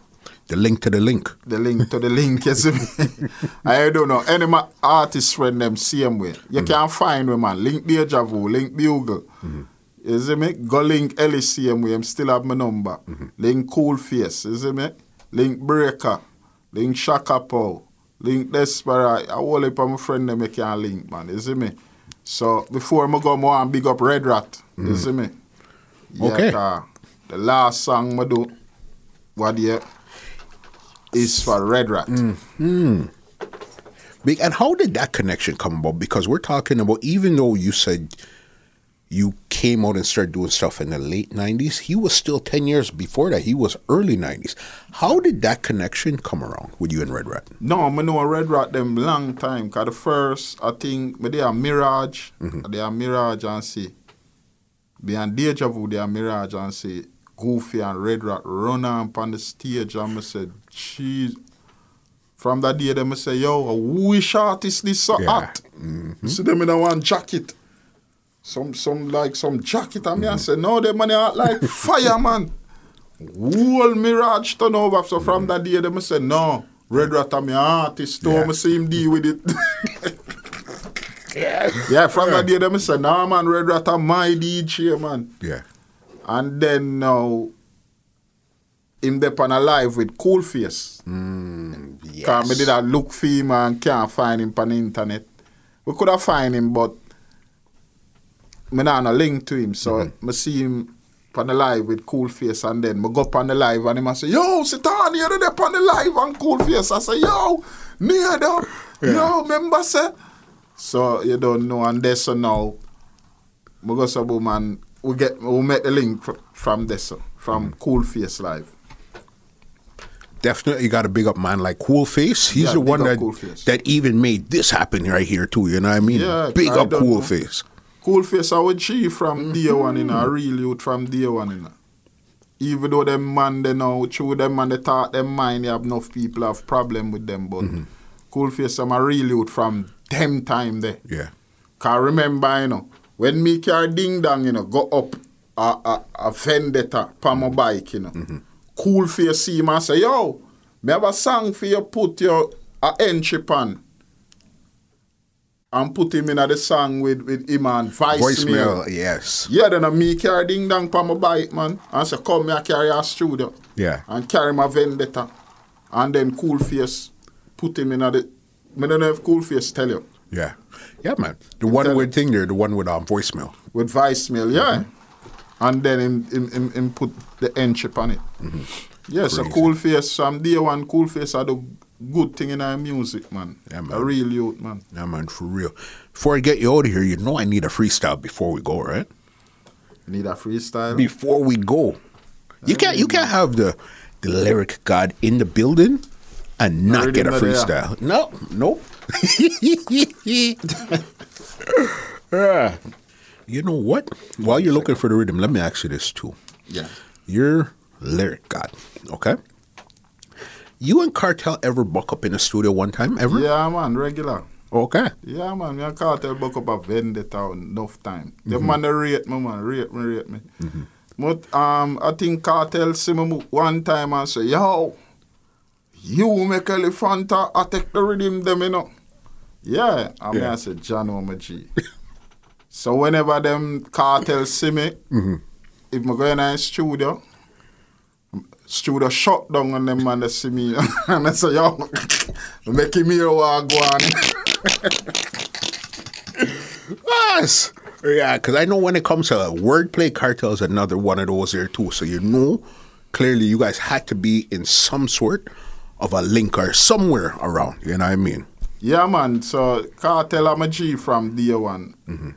The link to the link. the link to the link. You me? I don't know. Any ma- artist friend them same way. You mm. can't find me, man. Link Deja Vu, link Bugle. Mm-hmm. You see me? Go link Ellie same way. I'm still have my number. Mm-hmm. Link Cool Face. You see me? Link Breaker. Link Shaka Pow. Link Desperate. I all up my friend them I can link, man. You see me? So before I go more and big up Red Rat. You mm-hmm. see me? Yeah, Okay. the last song I do, what yeah, is for Red Rat. Mm. Mm. Big, and how did that connection come about? Because we're talking about, even though you said you came out and started doing stuff in the late 90s, he was still 10 years before that. He was early 90s. How did that connection come around with you and Red Rat? No, I know Red Rat them long time. Cause the first, I think, they are Mirage, mm-hmm. they are Mirage and see. Behind Deja Vu, they are Mirage and see. Goofy and Red Rat run on the stage and I said, jeez. From that day, them say, yo, which artist this so Yeah. hot? You mm-hmm. see them in a one jacket. Some, some like some jacket. And me I mm-hmm. say, no, them money hot like fire, man. Whole Mirage turn over. So from mm-hmm. that day, them say, no, Red Rat am your artist. So Yeah. yeah. see him deal with it. yeah, yeah, from that day, them say, nah, man, Red Rat am my DJ, man. Yeah. And then now, him dep on a live with Cool Face. Hmm, yes. Cause me did a look for him and can't find him on the internet. We could have find him, but me not no link to him. So mm-hmm. me see him on the live with Cool Face and then me go on the live and him I say, Yo, sit down here there on the live and Cool Face. I say, Yo, near there. Yo, remember say. So you don't know and this so now me go so boom and we get we met the link from this from mm-hmm. Cool Face Live. Definitely got to big up man like Cool Face. He's Yeah, the one that that even made this happen right here too. You know what I mean? Yeah, big I up don't Cool know. Face. Cool face I would G from mm-hmm. day one in a real youth from day one in a. Even though them man they know through them man they talk them mind they have enough people have problem with them but mm-hmm. cool face I'm a real youth from them time there. Yeah. Cause remember you know when me carry ding dong you know go up a a, a vendetta pa my bike you know. Cool face see him and say yo me have a song for you put your a entry pan and put him in a the song with, with him and voicemail. Voicemail. Yes. Yeah, then a me carry ding dong pa my bike, man. And say, come here, carry a studio. Yeah. And carry my vendetta. And then Cool Face put him in a the. I don't know if Cool Face tell you. Yeah. Yeah, man. The one with thing there, the one with um, voicemail. With voicemail, yeah. Mm-hmm. And then him, him, him, him put the end chip on it. Yeah, Mm-hmm. Crazy. Cool Face, from day one, Cool Face had a good thing in our music, man. Yeah, man. A real youth, man. Yeah, man, for real. Before I get you out of here, you know I need a freestyle before we go, right? Need a freestyle? Before we go, you can't you can't have the the lyric god in the building and not get a freestyle. No, nope. Ah. You know what? While you're looking for the rhythm, let me ask you this too. yeah. You're lyric god, okay? You and Kartel ever buck up in a studio one time ever? Yeah, man, regular. Okay. Yeah, man, me and Kartel buck up a vendetta enough time. The mm-hmm. man they rate me, man, rate me, rate me. Mm-hmm. But um, I think Kartel see me one time and say, yo, you make Elephanta, uh, I take the rhythm them, you know. Yeah, I mean, Yeah. I said, John oh, my G. so whenever them Kartel see me, if me go in a studio, studio shut down on them man they see me and I say, yo, make him here walk go on. Yes. Yeah, because I know when it comes to wordplay, Kartel is another one of those there too. So you know, clearly you guys had to be in some sort of a link or somewhere around. You know what I mean? Yeah, man. So Kartel I'm a G from day one. Mm-hmm.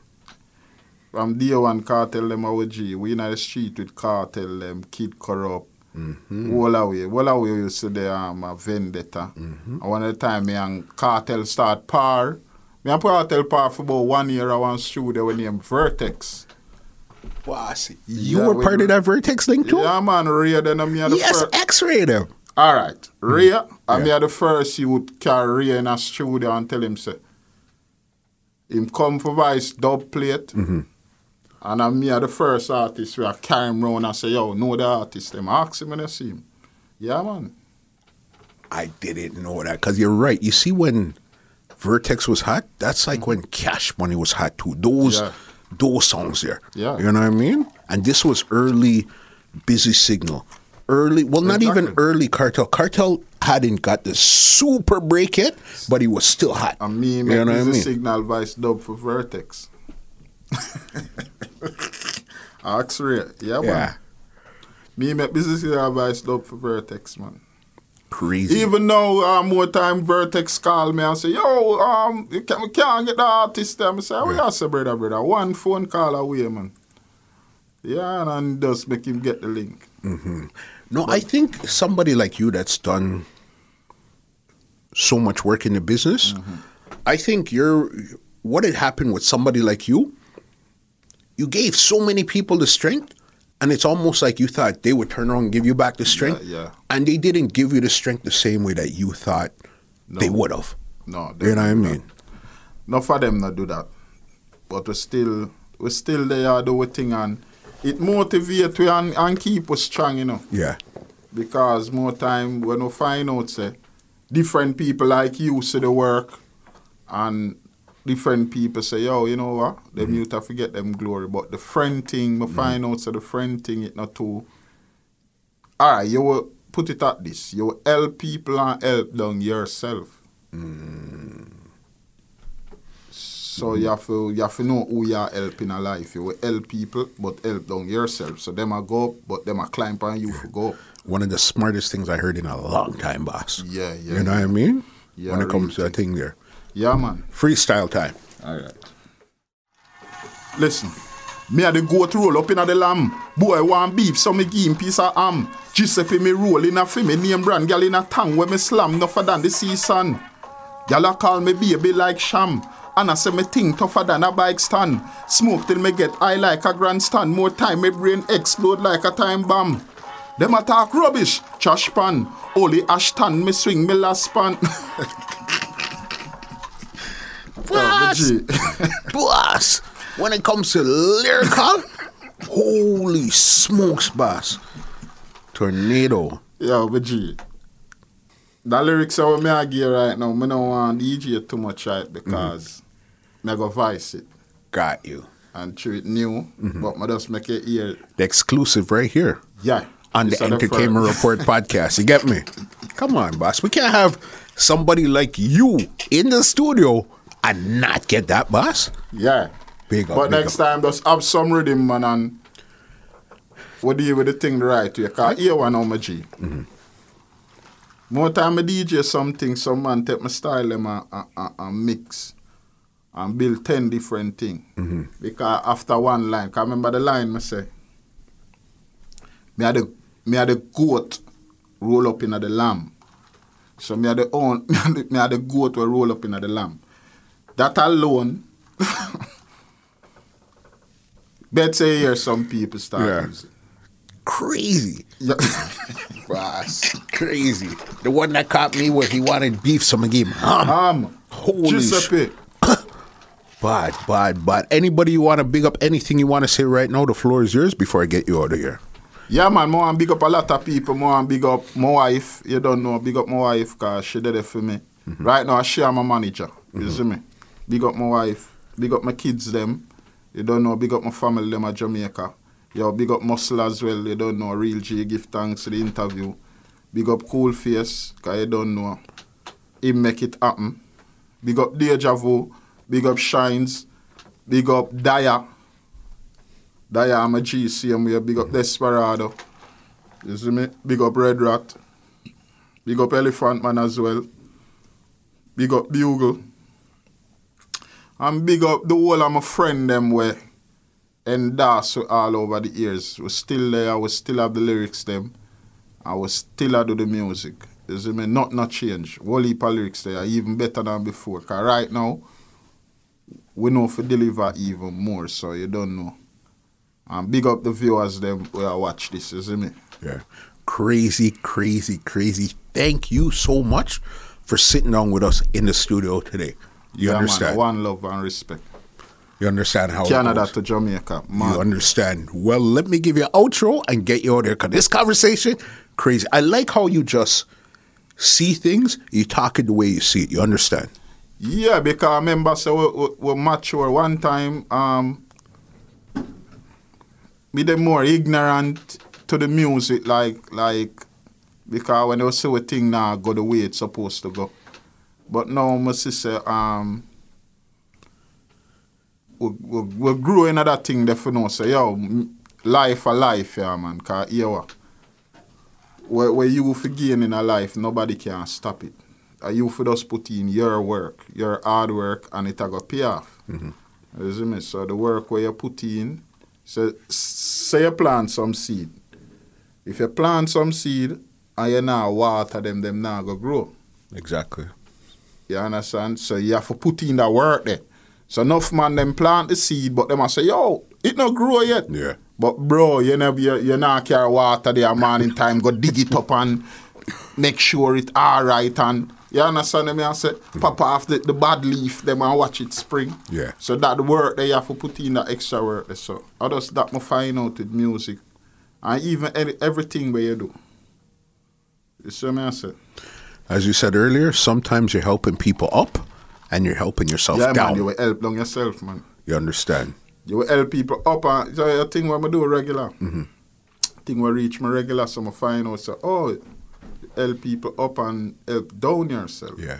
From day one, Kartel them our G. We in the street with Kartel them, Kid Kurrupt. All away, all away you see the um, a vendetta. And one of the time me and Kartel start par. Me and Kartel par for about one year at one studio we named Vertex. Wow, you Yeah, were we- part of that Vertex thing too? Yeah, man, Ray then me are the yes, first. X-ray them. All right, Ray, I Yeah. me the first you would carry Ray in a studio and tell him say, him come for voice dub plate, Mm-hmm. And um, I'm me the first artist where I carry him round and say, yo, know the artist. Them ask him when I see him. Yeah, man. I didn't know that because you're right. You see, when Vertex was hot, that's like when Cash Money was hot too. Those Yeah. those songs there. Yeah. You know what I mean? And this was early busy signal. Early well not even early Kartel. Kartel hadn't got the super break yet, but he was still hot. And me you know what I busy mean? signal vice dub for Vertex. X-ray, yeah, yeah. man. Me make busy signal vice dub for Vertex, man. Crazy. Even though uh, more time Vertex call me and say, yo, um, you can't, we can't get the artist there. I say, we yeah, say, brother, brother. One phone call away, man. Yeah, and, and just make him get the link. No, I think somebody like you that's done so much work in the business, I think you're what had happened with somebody like you, you gave so many people the strength, and it's almost like you thought they would turn around and give you back the strength. Yeah, yeah. And they didn't give you the strength the same way that you thought they would have. No, You know what I mean? Not for them not do that. But we still we still there do we thing and it motivate we and, and keep us strong, you know. Yeah. Because more time when we find out say different people like you see the work and different people say, yo, you know what? Them mm-hmm. youth have forget them glory. But the friend thing, we mm-hmm. find out say the friend thing it not too Alright, you will put it at this. You will help people and help down yourself. Mm-hmm. So you have to you have to know who you are helping in life. You will help people, but help down yourself. So them a go up, but them a climb on you for go up. One of the smartest things I heard in a long time, boss. Yeah, yeah. You know what I mean? Yeah, when it I comes to really that thing there. Yeah, man. Freestyle time. All right. Listen, me a the goat roll up in a the lamb. Boy want beef, so me give him piece of ham. Giuseppe me roll in a fi me name brand. Gal in a tongue where me slam for than the season. Gal a call me baby like sham. And I say me think tougher than a bike stand. Smoke till me get high like a grandstand. More time me brain explode like a time bomb. Them a talk rubbish, trash pan. Only Ashton me swing me last span. Oh, G. boss. When it comes to lyrical, holy smokes, boss. Tornado. Yo, but G. The lyrics are what me I give right now. Me don't want DJ too much right mm-hmm. because me go voice it Got you. and treat it new, mm-hmm. but me just make it hear. The exclusive right here Yeah. on the Entertainment first. Report podcast. You get me? Come on, boss. We can't have somebody like you in the studio and not get that, boss. Yeah. Big up, But big next up. time, just have some rhythm, man, and we deal with the thing the right way. Because here one on my G. Mm-hmm. More time I DJ something, some man take my style and, and, and, and mix and build 10 different things. Mm-hmm. Because after one line, because remember the line I say, me had the, me had the goat roll up in the lamb. So me had the own, me had the, me had the goat will roll up in the lamb. That alone, bet say hear some people start Yeah. using. Crazy. Yeah. Boss. Crazy. The one that caught me where he wanted beef, so I gave him ham. um, Holy Giuseppe. Bad, bad, bad. Anybody you want to big up anything you want to say right now, the floor is yours before I get you out of here. Yeah, man, more and big up a lot of people. More and big up my wife. You don't know, big up my wife because she did it for me. Right now, she am my manager. You see me? Big up my wife. Big up my kids, them. You don't know, big up my family, them at Jamaica. Yo, big up Muscle as well. You don't know, Real G, give thanks to the interview. Big up Cool Face, because you don't know. He make it happen. Big up Deja Vu. Big up Shines. Big up Daya. Daya, I'm a G, same way. Big up Desperado. You see me? Big up Red Rat. Big up Elephant Man as well. Big up Bugle. And big up the whole of my friend them way. And that's all over the years. We still there, we still have the lyrics them. I we still a do the music. You see me? Not not change. Whole heap of lyrics there, even better than before. Cause right now, we know for deliver even more, so you don't know. And big up the viewers them who I watch this, you see me? Yeah. Crazy, crazy, crazy. Thank you so much for sitting down with us in the studio today. You yeah, understand? Man, one love and respect. you understand how it Canada to Jamaica. You understand. Well, let me give you an outro and get you out there because this conversation, crazy. I like how you just see things, you talk it the way you see it. You understand? Yeah, because I remember so we, we, we mature one time. Um, me them more ignorant to the music, like like because when they see a thing now go the way it's supposed to go. But no my sister, um, we, we, we grew into that thing that you know say yo life a life yeah man cause here what where, where you for gain in a life nobody can stop it. Uh, you for just put in your work your hard work and it a go pay off. You see me? So the work where you put in so say you plant some seed. If you plant some seed and you now water them them now go grow. Exactly. You understand? So you have to put in that work there. So enough man them plant the seed, but them I say, yo, it not grow yet. Yeah. But bro, you never you, you not carry water there in time, go dig it up and make sure it alright and you understand me? I say, mm. pop off the, the bad leaf, them and watch it spring. Yeah. So that work they have to put in that extra work there. So I just that my find out with music. And even everything where you do. You see me I say? As you said earlier, sometimes you're helping people up and you're helping yourself Yeah, down. man, you will help down yourself, man. you understand? You will help people up and so a thing what I do regular. Mm-hmm. Thing will reach me regular, so I find out so oh help people up and help down yourself. Yeah.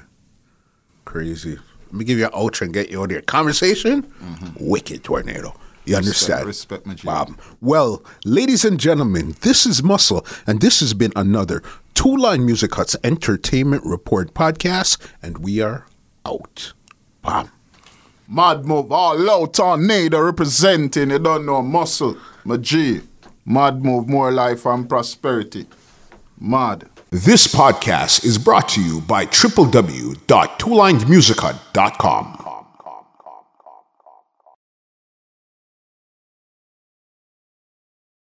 Crazy. Let me give you an outro and get you out of here. Conversation? Wicked tornado. You understand? respect my G. Wow. Well, ladies and gentlemen, this is Muscle, and this has been another Two Line Music Huts Entertainment Report podcast, and we are out. Bam. Mad move all out tornado representing, you don't know muscle, my G. Mad move more life and prosperity. Mad. This podcast is brought to you by www.twolinedmusichut.com.